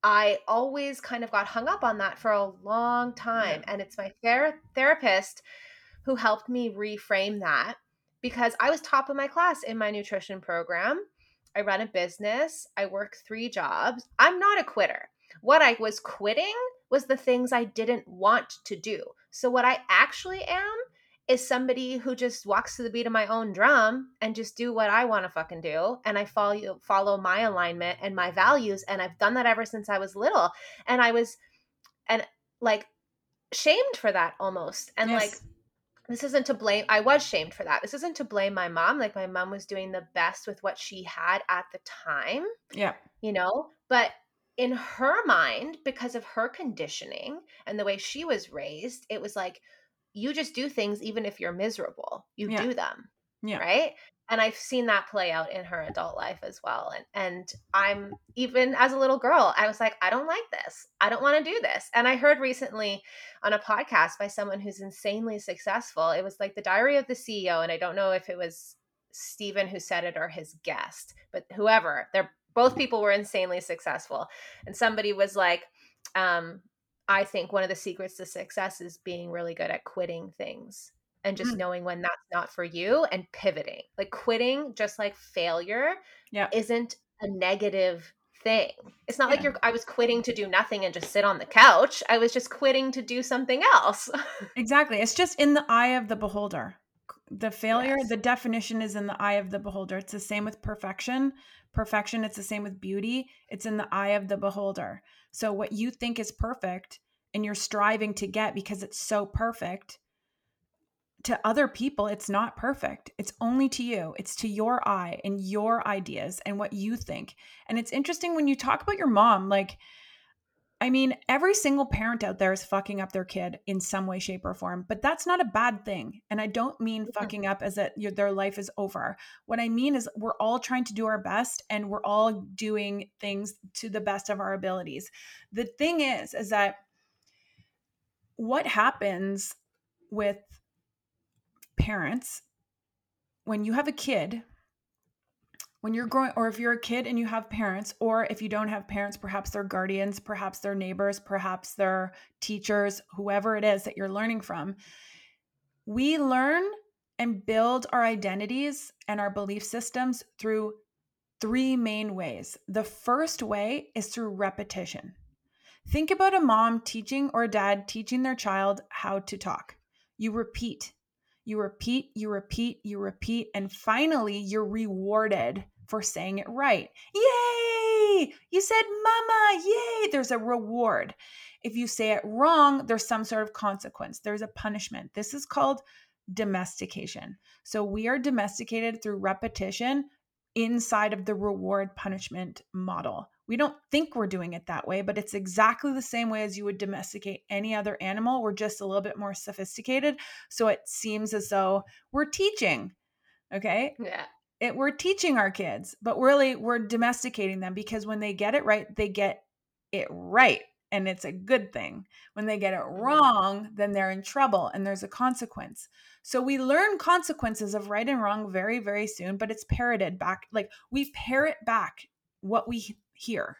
I always kind of got hung up on that for a long time. Yeah. And it's my ther- therapist who helped me reframe that because I was top of my class in my nutrition program. I run a business, I work three jobs. I'm not a quitter. What I was quitting was the things I didn't want to do. So, what I actually am is somebody who just walks to the beat of my own drum and just do what I want to fucking do and I follow follow my alignment and my values and I've done that ever since I was little and I was and like shamed for that almost and yes. like this isn't to blame i was shamed for that this isn't to blame my mom like my mom was doing the best with what she had at the time yeah you know but in her mind because of her conditioning and the way she was raised it was like you just do things even if you're miserable you yeah. do them yeah right and i've seen that play out in her adult life as well and and i'm even as a little girl i was like i don't like this i don't want to do this and i heard recently on a podcast by someone who's insanely successful it was like the diary of the ceo and i don't know if it was Steven who said it or his guest, but whoever, they're both people were insanely successful. And somebody was like, um, I think one of the secrets to success is being really good at quitting things and just mm. knowing when that's not for you and pivoting. Like quitting, just like failure, yeah. isn't a negative thing. It's not yeah. like you're I was quitting to do nothing and just sit on the couch. I was just quitting to do something else. exactly. It's just in the eye of the beholder. The failure, yes. the definition is in the eye of the beholder. It's the same with perfection. Perfection it's the same with beauty. It's in the eye of the beholder. So what you think is perfect and you're striving to get because it's so perfect to other people it's not perfect. It's only to you. It's to your eye and your ideas and what you think. And it's interesting when you talk about your mom like I mean, every single parent out there is fucking up their kid in some way, shape, or form, but that's not a bad thing. And I don't mean fucking up as that their life is over. What I mean is we're all trying to do our best and we're all doing things to the best of our abilities. The thing is, is that what happens with parents when you have a kid when you're growing or if you're a kid and you have parents or if you don't have parents perhaps they're guardians perhaps they're neighbors perhaps they're teachers whoever it is that you're learning from we learn and build our identities and our belief systems through three main ways. The first way is through repetition. Think about a mom teaching or a dad teaching their child how to talk. You repeat. You repeat, you repeat, you repeat, and finally you're rewarded for saying it right. Yay! You said mama, yay! There's a reward. If you say it wrong, there's some sort of consequence, there's a punishment. This is called domestication. So we are domesticated through repetition inside of the reward punishment model. We don't think we're doing it that way, but it's exactly the same way as you would domesticate any other animal. We're just a little bit more sophisticated. So it seems as though we're teaching. Okay. Yeah it, we're teaching our kids, but really we're domesticating them because when they get it right, they get it right. And it's a good thing. When they get it mm-hmm. wrong, then they're in trouble and there's a consequence. So we learn consequences of right and wrong very, very soon, but it's parroted back. Like we parrot back what we hear.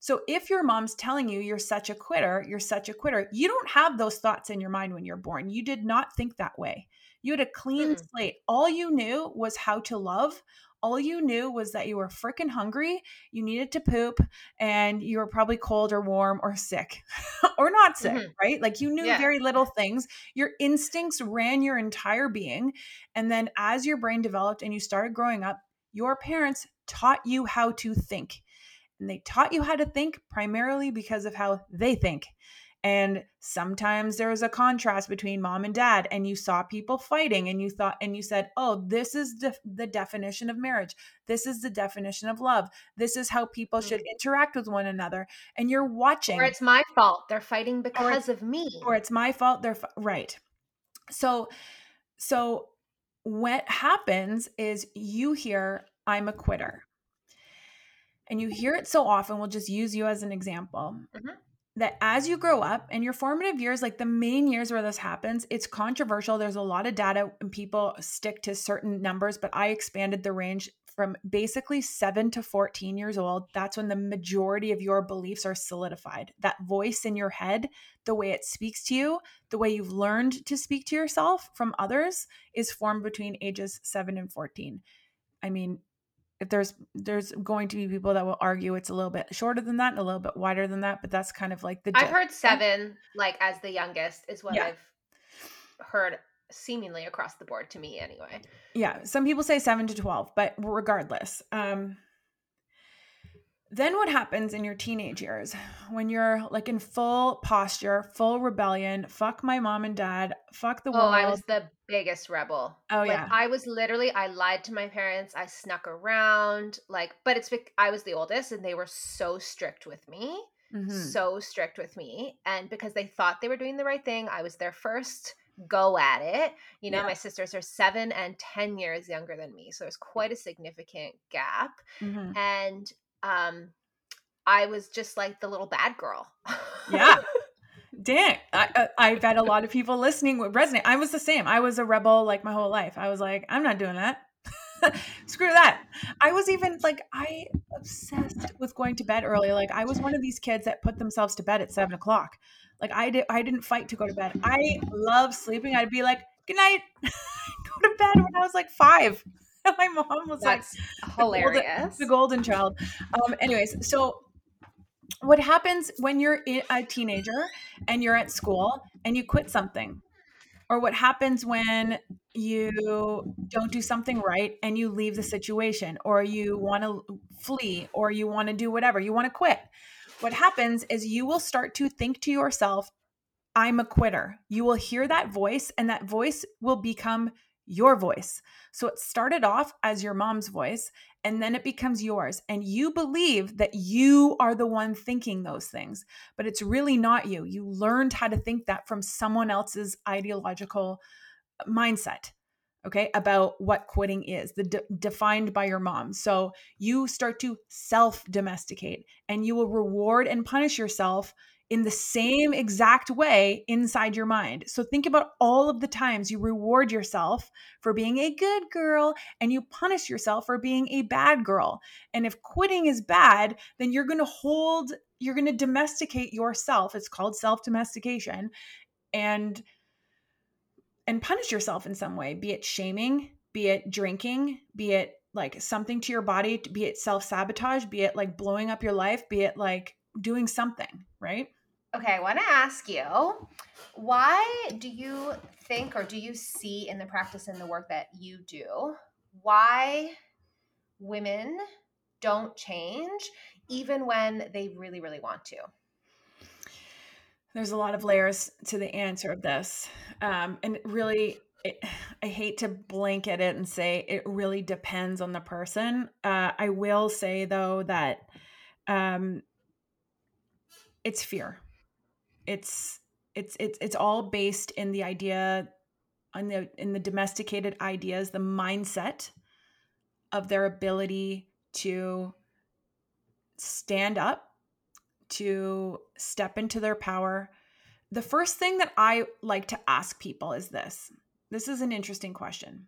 So if your mom's telling you you're such a quitter, you're such a quitter, you don't have those thoughts in your mind when you're born. You did not think that way. You had a clean mm. slate. All you knew was how to love. All you knew was that you were freaking hungry, you needed to poop, and you were probably cold or warm or sick or not sick, mm-hmm. right? Like you knew yeah. very little things. Your instincts ran your entire being. And then as your brain developed and you started growing up, your parents taught you how to think. And they taught you how to think primarily because of how they think. And sometimes there was a contrast between mom and dad, and you saw people fighting, and you thought, and you said, Oh, this is the, the definition of marriage. This is the definition of love. This is how people should mm. interact with one another. And you're watching. Or it's my fault. They're fighting because of me. Or it's my fault. They're fi- right. So, so what happens is you hear, I'm a quitter. And you hear it so often. We'll just use you as an example. Mm-hmm that as you grow up and your formative years, like the main years where this happens, it's controversial. There's a lot of data and people stick to certain numbers, but I expanded the range from basically seven to 14 years old. That's when the majority of your beliefs are solidified. That voice in your head, the way it speaks to you, the way you've learned to speak to yourself from others is formed between ages seven and 14. I mean, if there's there's going to be people that will argue it's a little bit shorter than that and a little bit wider than that but that's kind of like the i've heard seven like as the youngest is what yeah. i've heard seemingly across the board to me anyway yeah some people say seven to 12 but regardless um then what happens in your teenage years when you're like in full posture, full rebellion? Fuck my mom and dad. Fuck the oh, world. I was the biggest rebel. Oh like, yeah. I was literally I lied to my parents. I snuck around. Like, but it's I was the oldest, and they were so strict with me. Mm-hmm. So strict with me, and because they thought they were doing the right thing, I was their first go at it. You know, yeah. my sisters are seven and 10 years younger than me. So there's quite a significant gap. Mm-hmm. And um, I was just like the little bad girl. yeah. Dang, I, uh, I bet a lot of people listening would resonate. I was the same. I was a rebel like my whole life. I was like, I'm not doing that. Screw that. I was even like, I obsessed with going to bed early. Like, I was one of these kids that put themselves to bed at seven o'clock. Like, I did. I didn't fight to go to bed. I love sleeping. I'd be like, good night. go to bed when I was like five. my mom was That's like hilarious. The golden, the golden child. Um, anyways, so what happens when you're a teenager and you're at school and you quit something? Or what happens when you don't do something right and you leave the situation, or you want to flee, or you want to do whatever, you want to quit? What happens is you will start to think to yourself, I'm a quitter. You will hear that voice, and that voice will become your voice. So it started off as your mom's voice and then it becomes yours. And you believe that you are the one thinking those things, but it's really not you. You learned how to think that from someone else's ideological uh, mindset. Okay, about what quitting is, the de- defined by your mom. So you start to self domesticate and you will reward and punish yourself in the same exact way inside your mind. So think about all of the times you reward yourself for being a good girl and you punish yourself for being a bad girl. And if quitting is bad, then you're going to hold, you're going to domesticate yourself. It's called self domestication. And and punish yourself in some way, be it shaming, be it drinking, be it like something to your body, be it self sabotage, be it like blowing up your life, be it like doing something, right? Okay, I want to ask you why do you think or do you see in the practice and the work that you do why women don't change even when they really, really want to? There's a lot of layers to the answer of this. Um, and really, it, I hate to blanket it and say it really depends on the person. Uh, I will say, though, that um, it's fear it's it's it's it's all based in the idea on the in the domesticated ideas the mindset of their ability to stand up to step into their power. The first thing that i like to ask people is this. This is an interesting question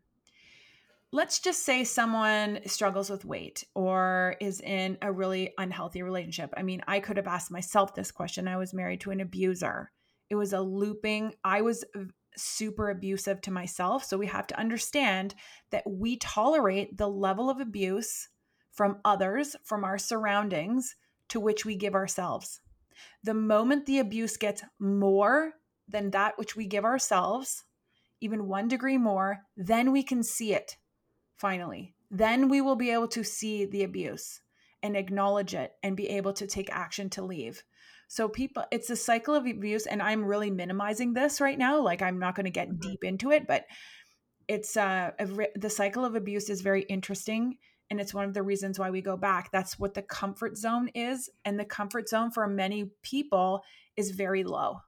let's just say someone struggles with weight or is in a really unhealthy relationship. I mean, I could have asked myself this question. I was married to an abuser. It was a looping, I was super abusive to myself. So we have to understand that we tolerate the level of abuse from others, from our surroundings, to which we give ourselves. The moment the abuse gets more than that which we give ourselves, even one degree more, then we can see it finally. Then we will be able to see the abuse and acknowledge it and be able to take action to leave. So people it's a cycle of abuse and I'm really minimizing this right now like I'm not going to get mm-hmm. deep into it but it's uh the cycle of abuse is very interesting and it's one of the reasons why we go back. That's what the comfort zone is and the comfort zone for many people is very low.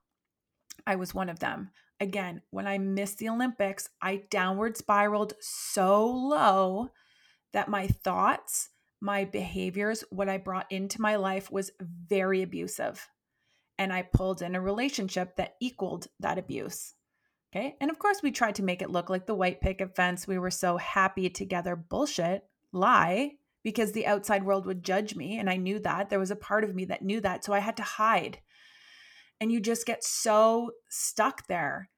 I was one of them again, when I missed the Olympics, I downward spiraled so low that my thoughts, my behaviors, what I brought into my life was very abusive. And I pulled in a relationship that equaled that abuse. Okay. And of course, we tried to make it look like the white picket fence. We were so happy together. Bullshit, lie, because the outside world would judge me. And I knew that. There was a part of me that knew that. So I had to hide. And you just get so stuck there.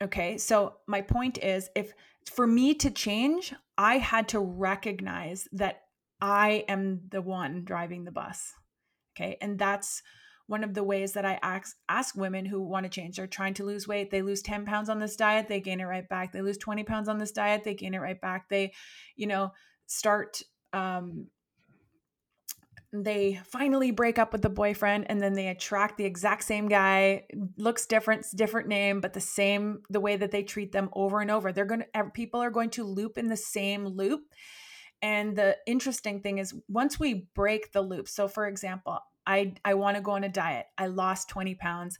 Okay. So my point is if for me to change, I had to recognize that I am the one driving the bus. Okay. And that's one of the ways that I ask ask women who want to change. They're trying to lose weight. They lose 10 pounds on this diet, they gain it right back. They lose 20 pounds on this diet, they gain it right back. They, you know, start um they finally break up with the boyfriend and then they attract the exact same guy looks different different name but the same the way that they treat them over and over. They're going to people are going to loop in the same loop. And the interesting thing is once we break the loop so for example i i want to go on a diet. I lost 20 pounds.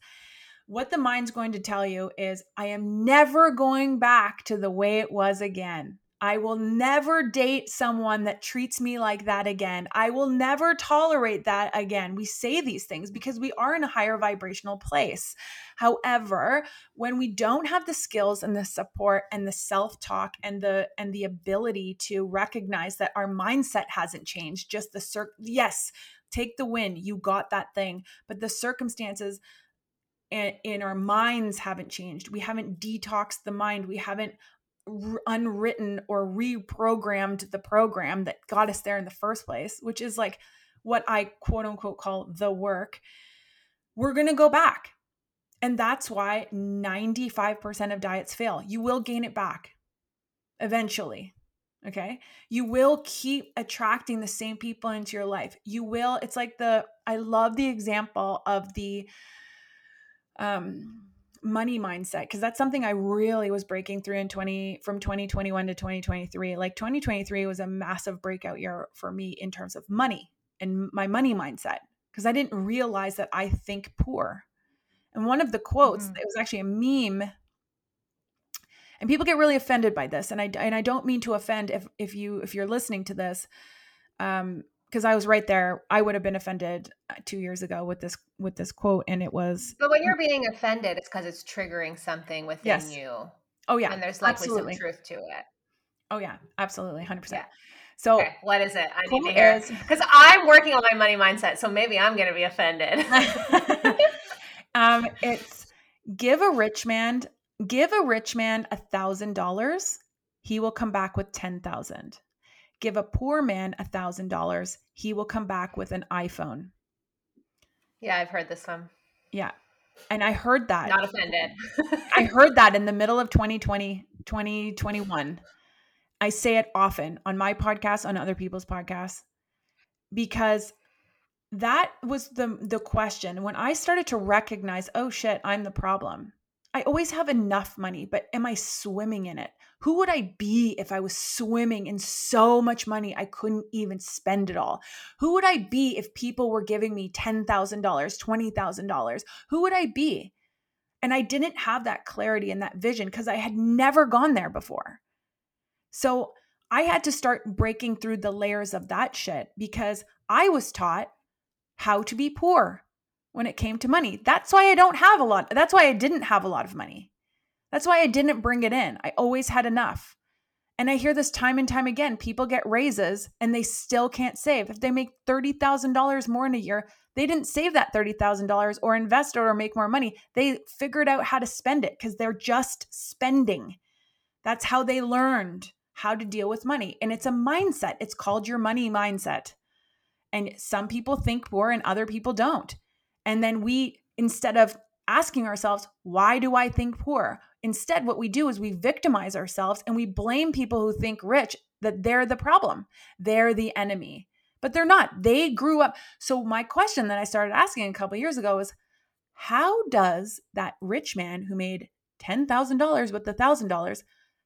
What the mind's going to tell you is i am never going back to the way it was again I will never date someone that treats me like that again. I will never tolerate that again. We say these things because we are in a higher vibrational place. However, when we don't have the skills and the support and the self-talk and the and the ability to recognize that our mindset hasn't changed, just the cir- yes, take the win. You got that thing, but the circumstances in our minds haven't changed. We haven't detoxed the mind. We haven't unwritten or reprogrammed the program that got us there in the first place, which is like what I quote unquote call the work, we're going to go back. And that's why 95% of diets fail. You will gain it back eventually. Okay. You will keep attracting the same people into your life. You will, it's like the, I love the example of the, um, money mindset because that's something I really was breaking through in 20 from 2021 to 2023. Like 2023 was a massive breakout year for me in terms of money and my money mindset because I didn't realize that I think poor. And one of the quotes, mm-hmm. it was actually a meme and people get really offended by this and I and I don't mean to offend if if you if you're listening to this um because I was right there. I would have been offended uh, two years ago with this with this quote, and it was. But when you're being offended, it's because it's triggering something within yes. you. Oh yeah, and there's likely absolutely. some truth to it. Oh yeah, absolutely, hundred percent. So okay, what is it? I need to hear because I'm working on my money mindset, so maybe I'm going to be offended. um, it's give a rich man give a rich man a thousand dollars, he will come back with ten thousand give a poor man a thousand dollars, he will come back with an iPhone. Yeah, I've heard this one. Yeah. And I heard that. Not offended. I heard that in the middle of 2020, 2021. I say it often on my podcast, on other people's podcasts, because that was the the question. When I started to recognize, oh shit, I'm the problem. I always have enough money, but am I swimming in it? Who would I be if I was swimming in so much money I couldn't even spend it all? Who would I be if people were giving me $10,000, $20,000? Who would I be? And I didn't have that clarity and that vision because I had never gone there before. So I had to start breaking through the layers of that shit because I was taught how to be poor when it came to money. That's why I don't have a lot. That's why I didn't have a lot of money. That's why I didn't bring it in. I always had enough. And I hear this time and time again. People get raises and they still can't save. If they make $30,000 more in a year, they didn't save that $30,000 or invest it or make more money. They figured out how to spend it because they're just spending. That's how they learned how to deal with money. And it's a mindset. It's called your money mindset. And some people think more and other people don't. And then we, instead of asking ourselves, why do I think poor? Instead, what we do is we victimize ourselves and we blame people who think rich that they're the problem, they're the enemy. But they're not. They grew up. So, my question that I started asking a couple years ago is how does that rich man who made $10,000 with the $1,000,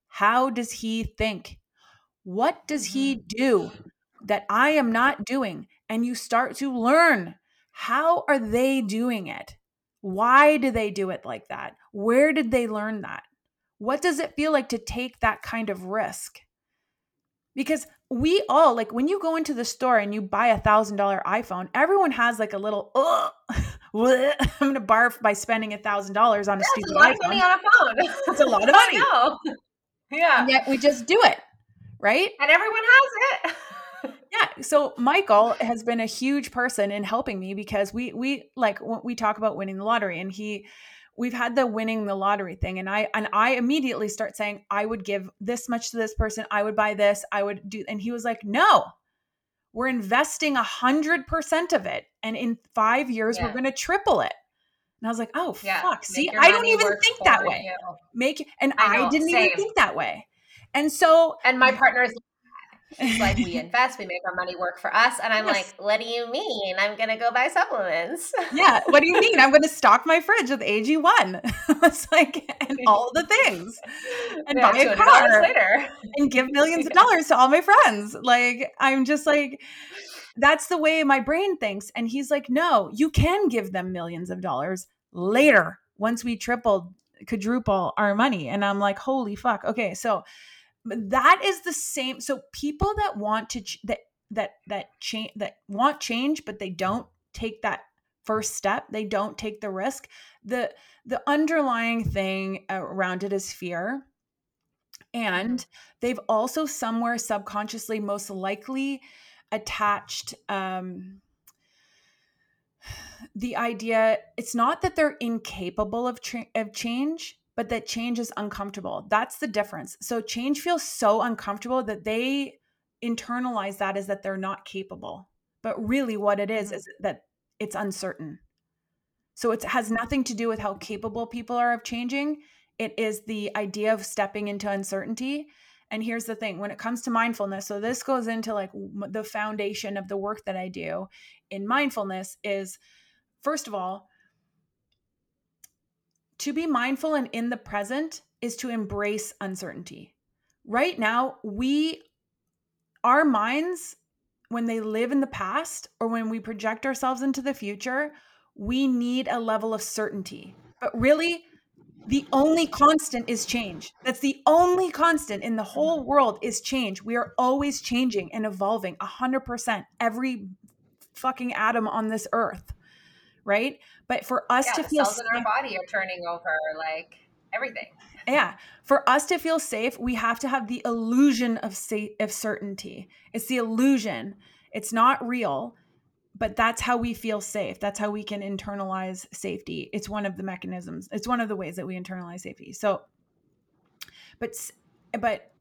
how does he think? What does he mm-hmm. do that I am not doing? And you start to learn how are they doing it? Why do they do it like that? Where did they learn that? What does it feel like to take that kind of risk? Because we all, like when you go into the store and you buy a thousand dollar iPhone, everyone has like a little, oh, I'm going to barf by spending a thousand dollars on a That's stupid a lot iPhone. Of money on a phone. It's a lot of money. Yeah. And yet we just do it, right? And everyone has it. Yeah so michael has been a huge person in helping me because we we like we talk about winning the lottery and he we've had the winning the lottery thing and i and i immediately start saying i would give this much to this person i would buy this i would do and he was like no we're investing a hundred percent of it and in five years yeah. we're going to triple it and I was like, "Oh yeah, fuck! See, I don't even think that way. You. Make and I, know, I didn't same. even think that way." And so, and my partner is He's like, we invest, we make our money work for us. And I'm yes. like, what do you mean? I'm going to go buy supplements. yeah. What do you mean? I'm going to stock my fridge with AG1. it's like, and all the things. And buy a car later. and give millions of dollars to all my friends. Like, I'm just like, that's the way my brain thinks. And he's like, no, you can give them millions of dollars later once we triple, quadruple our money. And I'm like, holy fuck. Okay. So that is the same. So people that want to, ch- that, that, that change, that want change, but they don't take that first step, they don't take the risk. The, the underlying thing around it is fear. And mm-hmm. they've also somewhere subconsciously, most likely, attached um, the idea it's not that they're incapable of, tra- of change but that change is uncomfortable. That's the difference. So change feels so uncomfortable that they internalize that as that they're not capable. But really what it is, mm-hmm. is that it's uncertain. So it has nothing to do with how capable people are of changing. It is the idea of stepping into uncertainty. And here's the thing when it comes to mindfulness, so this goes into like the foundation of the work that I do in mindfulness is first of all, to be mindful and in the present is to embrace uncertainty. Right now, we, our minds, when they live in the past or when we project ourselves into the future, we need a level of certainty. But really, the only constant is change. That's the only constant in the whole world is change. We are always changing and evolving 100% every fucking atom on this earth. Right? But for us yeah, to feel cells safe, in our body are turning over like everything. Yeah. For us to feel safe, we have to have the illusion of safe of certainty. It's the illusion. It's not real but that's how we feel safe. That's how we can internalize safety. It's one of the mechanisms. It's one of the ways that we internalize safety. So, but but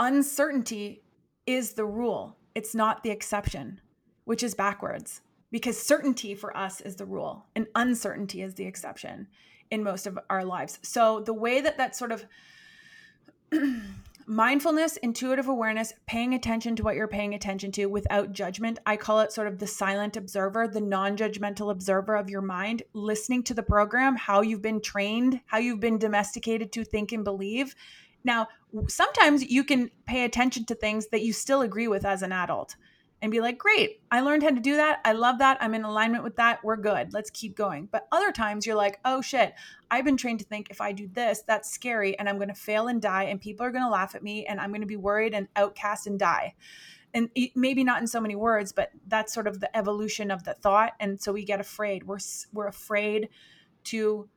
uncertainty is the rule. It's not the exception, which is backwards because certainty for us is the rule and uncertainty is the exception in most of our lives. So the way that that sort of mindfulness, intuitive awareness, paying attention to what you're paying attention to without judgment. I call it sort of the silent observer, the non judgmental observer of your mind, listening to the program, how you've been trained, how you've been domesticated to think and believe. Now, sometimes you can pay attention to things that you still agree with as an adult and be like, great, I learned how to do that. I love that. I'm in alignment with that. We're good. Let's keep going. But other times you're like, oh shit, I've been trained to think if I do this, that's scary and I'm going to fail and die and people are going to laugh at me and I'm going to be worried and outcast and die. And maybe not in so many words, but that's sort of the evolution of the thought. And so we get afraid. We're, we're afraid to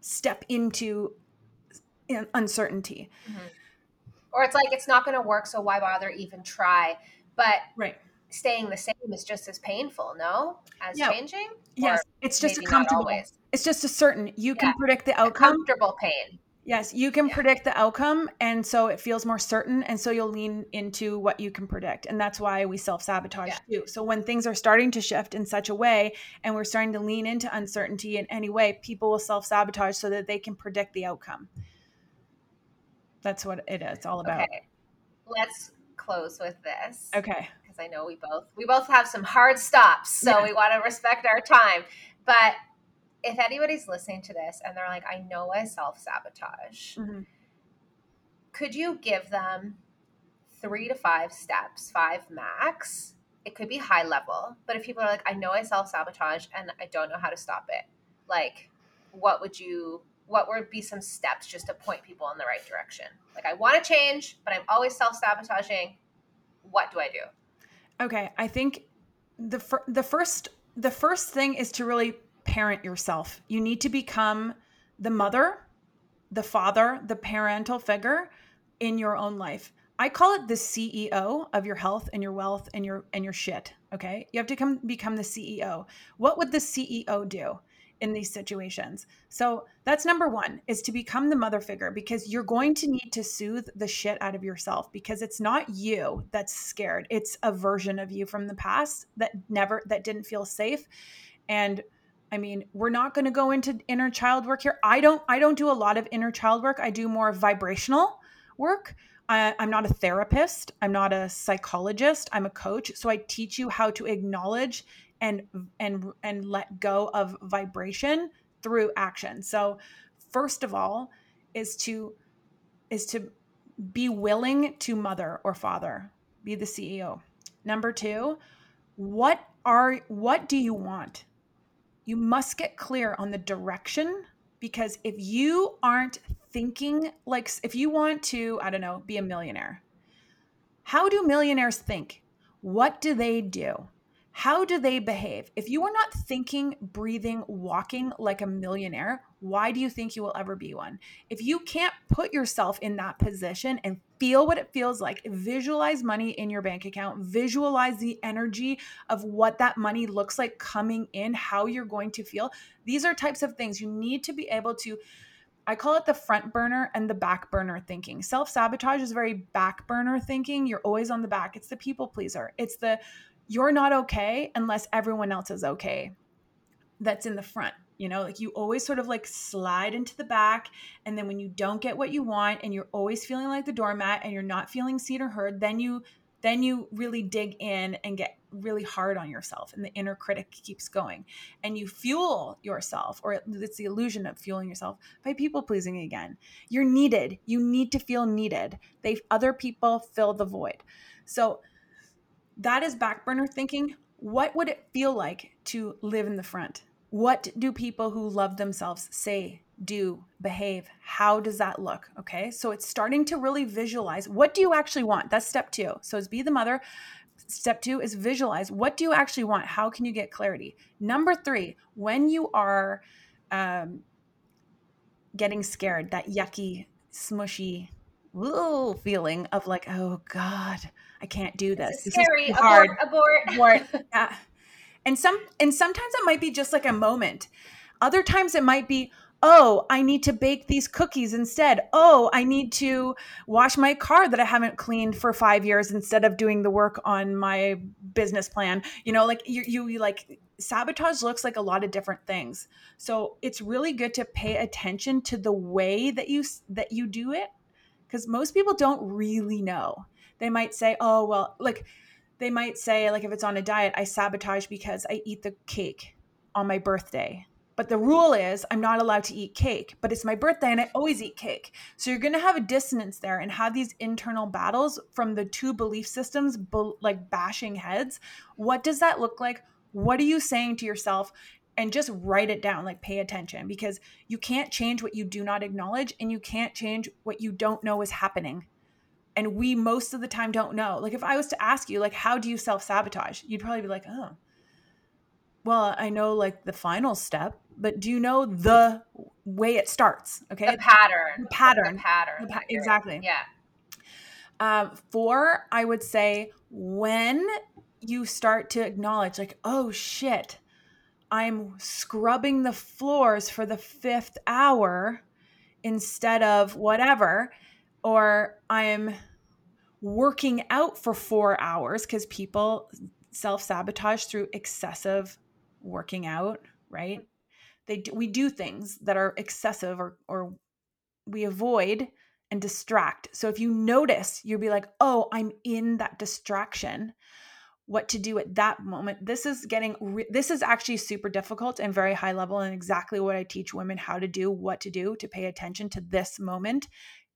step into uncertainty. Mm-hmm. Or it's like, it's not going to work. So why bother even try? But right staying the same is just as painful, no? As yeah. changing? Yes. Or it's just a comfortable. It's just a certain you yeah. can predict the outcome. A comfortable pain. Yes, you can yeah. predict the outcome and so it feels more certain and so you'll lean into what you can predict. And that's why we self-sabotage too. So when things are starting to shift in such a way and we're starting to lean into uncertainty in any way, people will self-sabotage so that they can predict the outcome. That's what it is all about. Okay. Let's close with this. Okay because I know we both we both have some hard stops, so yeah. we want to respect our time. But if anybody's listening to this and they're like, I know I self sabotage, mm-hmm. could you give them three to five steps, five max? It could be high level, but if people are like, I know I self sabotage and I don't know how to stop it, like, what would you? What would be some steps just to point people in the right direction? Like, I want to change, but I'm always self sabotaging. What do I do? Okay, I think the fir- the first the first thing is to really parent yourself. You need to become the mother, the father, the parental figure in your own life. I call it the CEO of your health and your wealth and your and your shit, okay? You have to come become the CEO. What would the CEO do? In these situations. So that's number one is to become the mother figure because you're going to need to soothe the shit out of yourself because it's not you that's scared. It's a version of you from the past that never, that didn't feel safe. And I mean, we're not going to go into inner child work here. I don't, I don't do a lot of inner child work. I do more vibrational work I, I'm not a therapist. I'm not a psychologist. I'm a coach. So I teach you how to acknowledge and and and let go of vibration through action. So first of all is to is to be willing to mother or father, be the CEO. Number 2, what are what do you want? You must get clear on the direction because if you aren't thinking like if you want to, I don't know, be a millionaire. How do millionaires think? What do they do? How do they behave? If you are not thinking, breathing, walking like a millionaire, why do you think you will ever be one? If you can't put yourself in that position and feel what it feels like, visualize money in your bank account, visualize the energy of what that money looks like coming in, how you're going to feel. These are types of things you need to be able to I call it the front burner and the back burner thinking. Self sabotage is very back burner thinking. You're always on the back. It's the people pleaser. It's the you're not okay unless everyone else is okay that's in the front you know? Like you always sort of like slide into the back and then when you don't get what you want and you're always feeling like the doormat and you're not feeling seen or heard then you then you really dig in and get really hard on yourself and the inner critic keeps going. And you fuel yourself or it's the illusion of fueling yourself by people pleasing again. You're needed. You need to feel needed. They other people fill the void. So that is back burner thinking. What would it feel like to live in the front? What do people who love themselves say, do, behave? How does that look? Okay. So it's starting to really visualize what do you actually want? That's step two. So it's be the mother. Step two is visualize what do you actually want? How can you get clarity? Number three, when you are um, getting scared, that yucky, smushy, woo feeling of like, oh God, I can't do this. This, this scary. hard. Abort. Abort. abort. yeah. And some and sometimes it might be just like a moment. Other times it might be, oh, I need to bake these cookies instead. Oh, I need to wash my car that I haven't cleaned for five years instead of doing the work on my business plan. You know, like you, you, you like sabotage looks like a lot of different things. So it's really good to pay attention to the way that you that you do it because most people don't really know they might say, oh, well, like they might say, like if it's on a diet, I sabotage because I eat the cake on my birthday. But the rule is I'm not allowed to eat cake, but it's my birthday and I always eat cake. So you're going to have a dissonance there and have these internal battles from the two belief systems like bashing heads. What does that look like? What are you saying to yourself? And just write it down, like pay attention because you can't change what you do not acknowledge and you can't change what you don't know is happening and we most of the time don't know. Like if I was to ask you like how do you self-sabotage? You'd probably be like, "Oh. Well, I know like the final step, but do you know the way it starts?" Okay? The pattern. The pattern. The pattern. The pa- exactly. Yeah. Um, four, I would say when you start to acknowledge like, "Oh shit. I'm scrubbing the floors for the 5th hour instead of whatever." Or I'm working out for four hours because people self sabotage through excessive working out, right? They do, we do things that are excessive or or we avoid and distract. So if you notice, you'll be like, "Oh, I'm in that distraction." What to do at that moment? This is getting re- this is actually super difficult and very high level and exactly what I teach women how to do, what to do to pay attention to this moment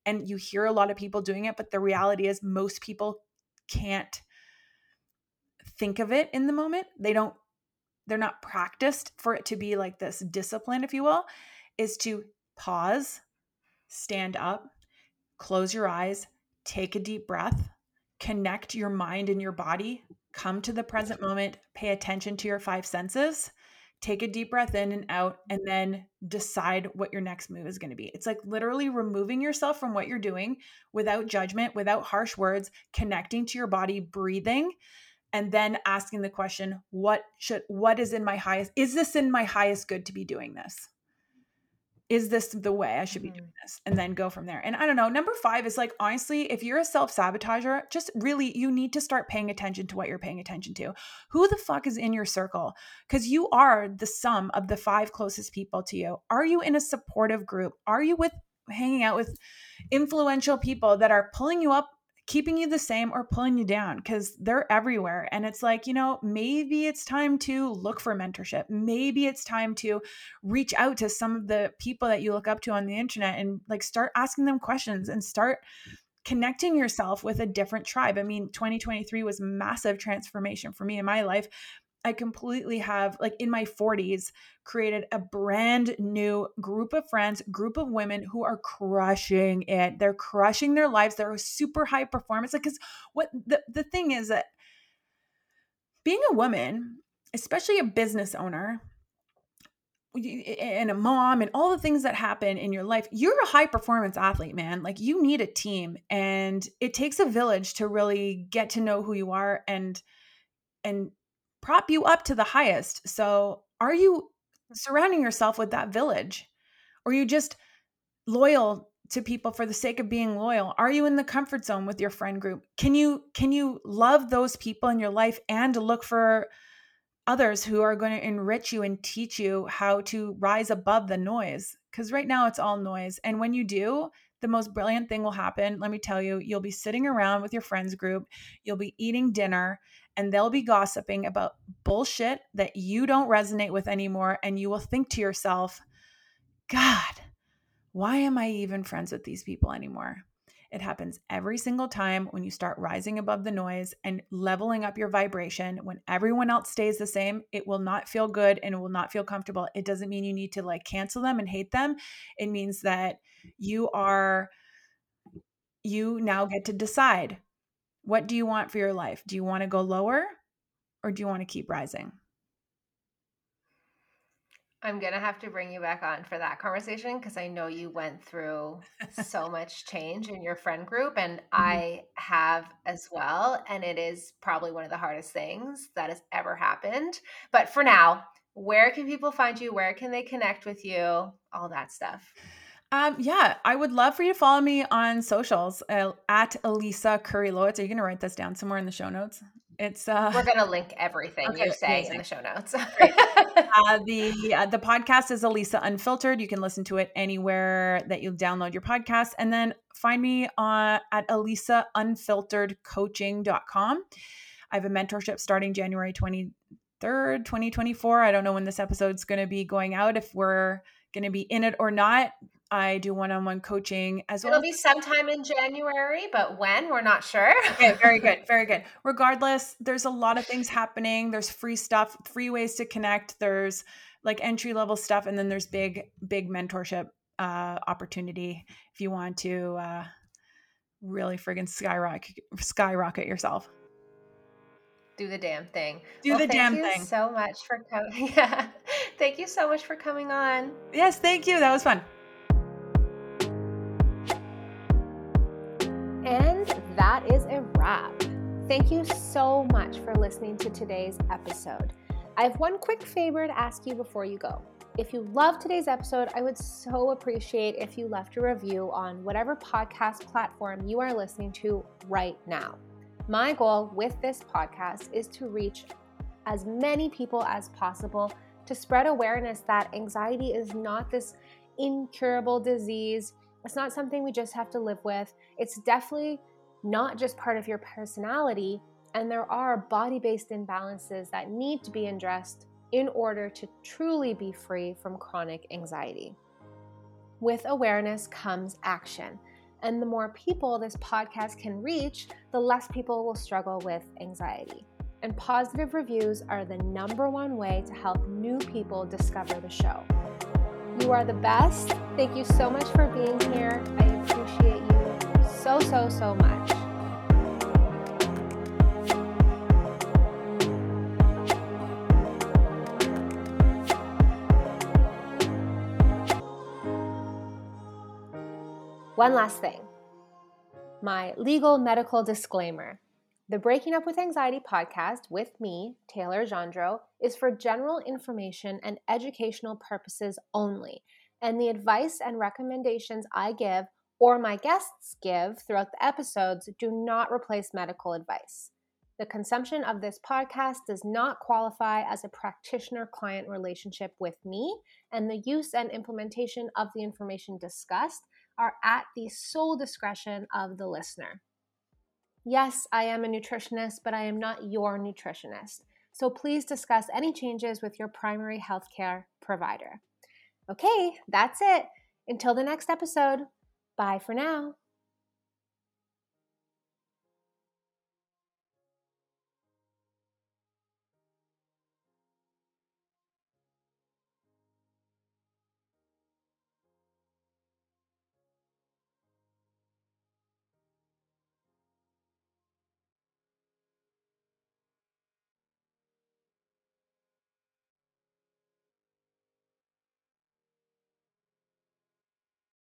and you hear a lot of people doing it but the reality is most people can't think of it in the moment. They don't they're not practiced for it to be like this discipline if you will is to pause stand up close your eyes take a deep breath connect your mind and your body come to the present moment pay attention to your five senses take a deep breath in and out and then decide what your next move is going to be. It's like literally removing yourself from what you're doing without judgment, without harsh words, connecting to your body, breathing and then asking the question, what should what is in my highest is this in my highest good to be doing this? Is this the way I should be doing mm-hmm. this? And then go from there. And I don't know. Number five is like, honestly, if you're a self sabotager, just really, you need to start paying attention to what you're paying attention to. Who the fuck is in your circle? Because you are the sum of the five closest people to you. Are you in a supportive group? Are you with hanging out with influential people that are pulling you up keeping you the same or pulling you down because they're everywhere. And it's like, you know, maybe it's time to look for mentorship. Maybe it's time to reach out to some of the people that you look up to on the internet and like start asking them questions and start connecting yourself with a different tribe. I mean, 2023 was massive transformation for me in my life. I completely have, like in my 40s, created a brand new group of friends, group of women who are crushing it. They're crushing their lives. They're super high performance. Like, because what the, the thing is that being a woman, especially a business owner, and a mom and all the things that happen in your life you're a high performance athlete man like you need a team and it takes a village to really get to know who you are and and prop you up to the highest. So, are you hmm. surrounding yourself with that village? Or are you just loyal to people for the sake of being loyal? Are you in the comfort zone with your friend group? Can you can you love those people in your life and look for others who are going to enrich you and teach you how to rise above the noise? Cuz right now it's all noise. And when you do, the most brilliant thing will happen. Let me tell you, you'll be sitting around with your friends group, you'll be eating dinner, and they'll be gossiping about bullshit that you don't resonate with anymore. And you will think to yourself, God, why am I even friends with these people anymore? It happens every single time when you start rising above the noise and leveling up your vibration. When everyone else stays the same, it will not feel good and it will not feel comfortable. It doesn't mean you need to like cancel them and hate them. It means that you are, you now get to decide what do you want for your life? Do you want to go lower or do you want to keep rising? I'm going to have to bring you back on for that conversation because I know you went through so much change in your friend group, and mm-hmm. I have as well. And it is probably one of the hardest things that has ever happened. But for now, where can people find you? Where can they connect with you? All that stuff. Um, yeah, I would love for you to follow me on socials uh, at Elisa Kurylowicz. Are you going to write this down somewhere in the show notes? It's uh, we're going to link everything okay, you say amazing. in the show notes. uh, the uh, the podcast is Elisa Unfiltered. You can listen to it anywhere that you download your podcast, and then find me on at ElisaUnfilteredCoaching.com. I have a mentorship starting January twenty third, twenty twenty four. I don't know when this episode's going to be going out. If we're going to be in it or not I do one on one coaching as well. It'll be sometime in January, but when, we're not sure. okay, very good. Very good. Regardless, there's a lot of things happening. There's free stuff, free ways to connect. There's like entry level stuff, and then there's big, big mentorship uh, opportunity if you want to uh, really friggin' skyrocket, skyrocket yourself. Do the damn thing. Do well, the damn thing. so much for coming. Yeah. thank you so much for coming on. Yes, thank you. That was fun. Thank you so much for listening to today's episode. I have one quick favor to ask you before you go. If you love today's episode, I would so appreciate if you left a review on whatever podcast platform you are listening to right now. My goal with this podcast is to reach as many people as possible to spread awareness that anxiety is not this incurable disease. It's not something we just have to live with. It's definitely not just part of your personality, and there are body based imbalances that need to be addressed in order to truly be free from chronic anxiety. With awareness comes action. And the more people this podcast can reach, the less people will struggle with anxiety. And positive reviews are the number one way to help new people discover the show. You are the best. Thank you so much for being here. I appreciate so, so, so much. One last thing my legal medical disclaimer. The Breaking Up with Anxiety podcast with me, Taylor Gendreau, is for general information and educational purposes only, and the advice and recommendations I give or my guests give throughout the episodes do not replace medical advice. The consumption of this podcast does not qualify as a practitioner client relationship with me, and the use and implementation of the information discussed are at the sole discretion of the listener. Yes, I am a nutritionist, but I am not your nutritionist. So please discuss any changes with your primary healthcare provider. Okay, that's it. Until the next episode, bye for now.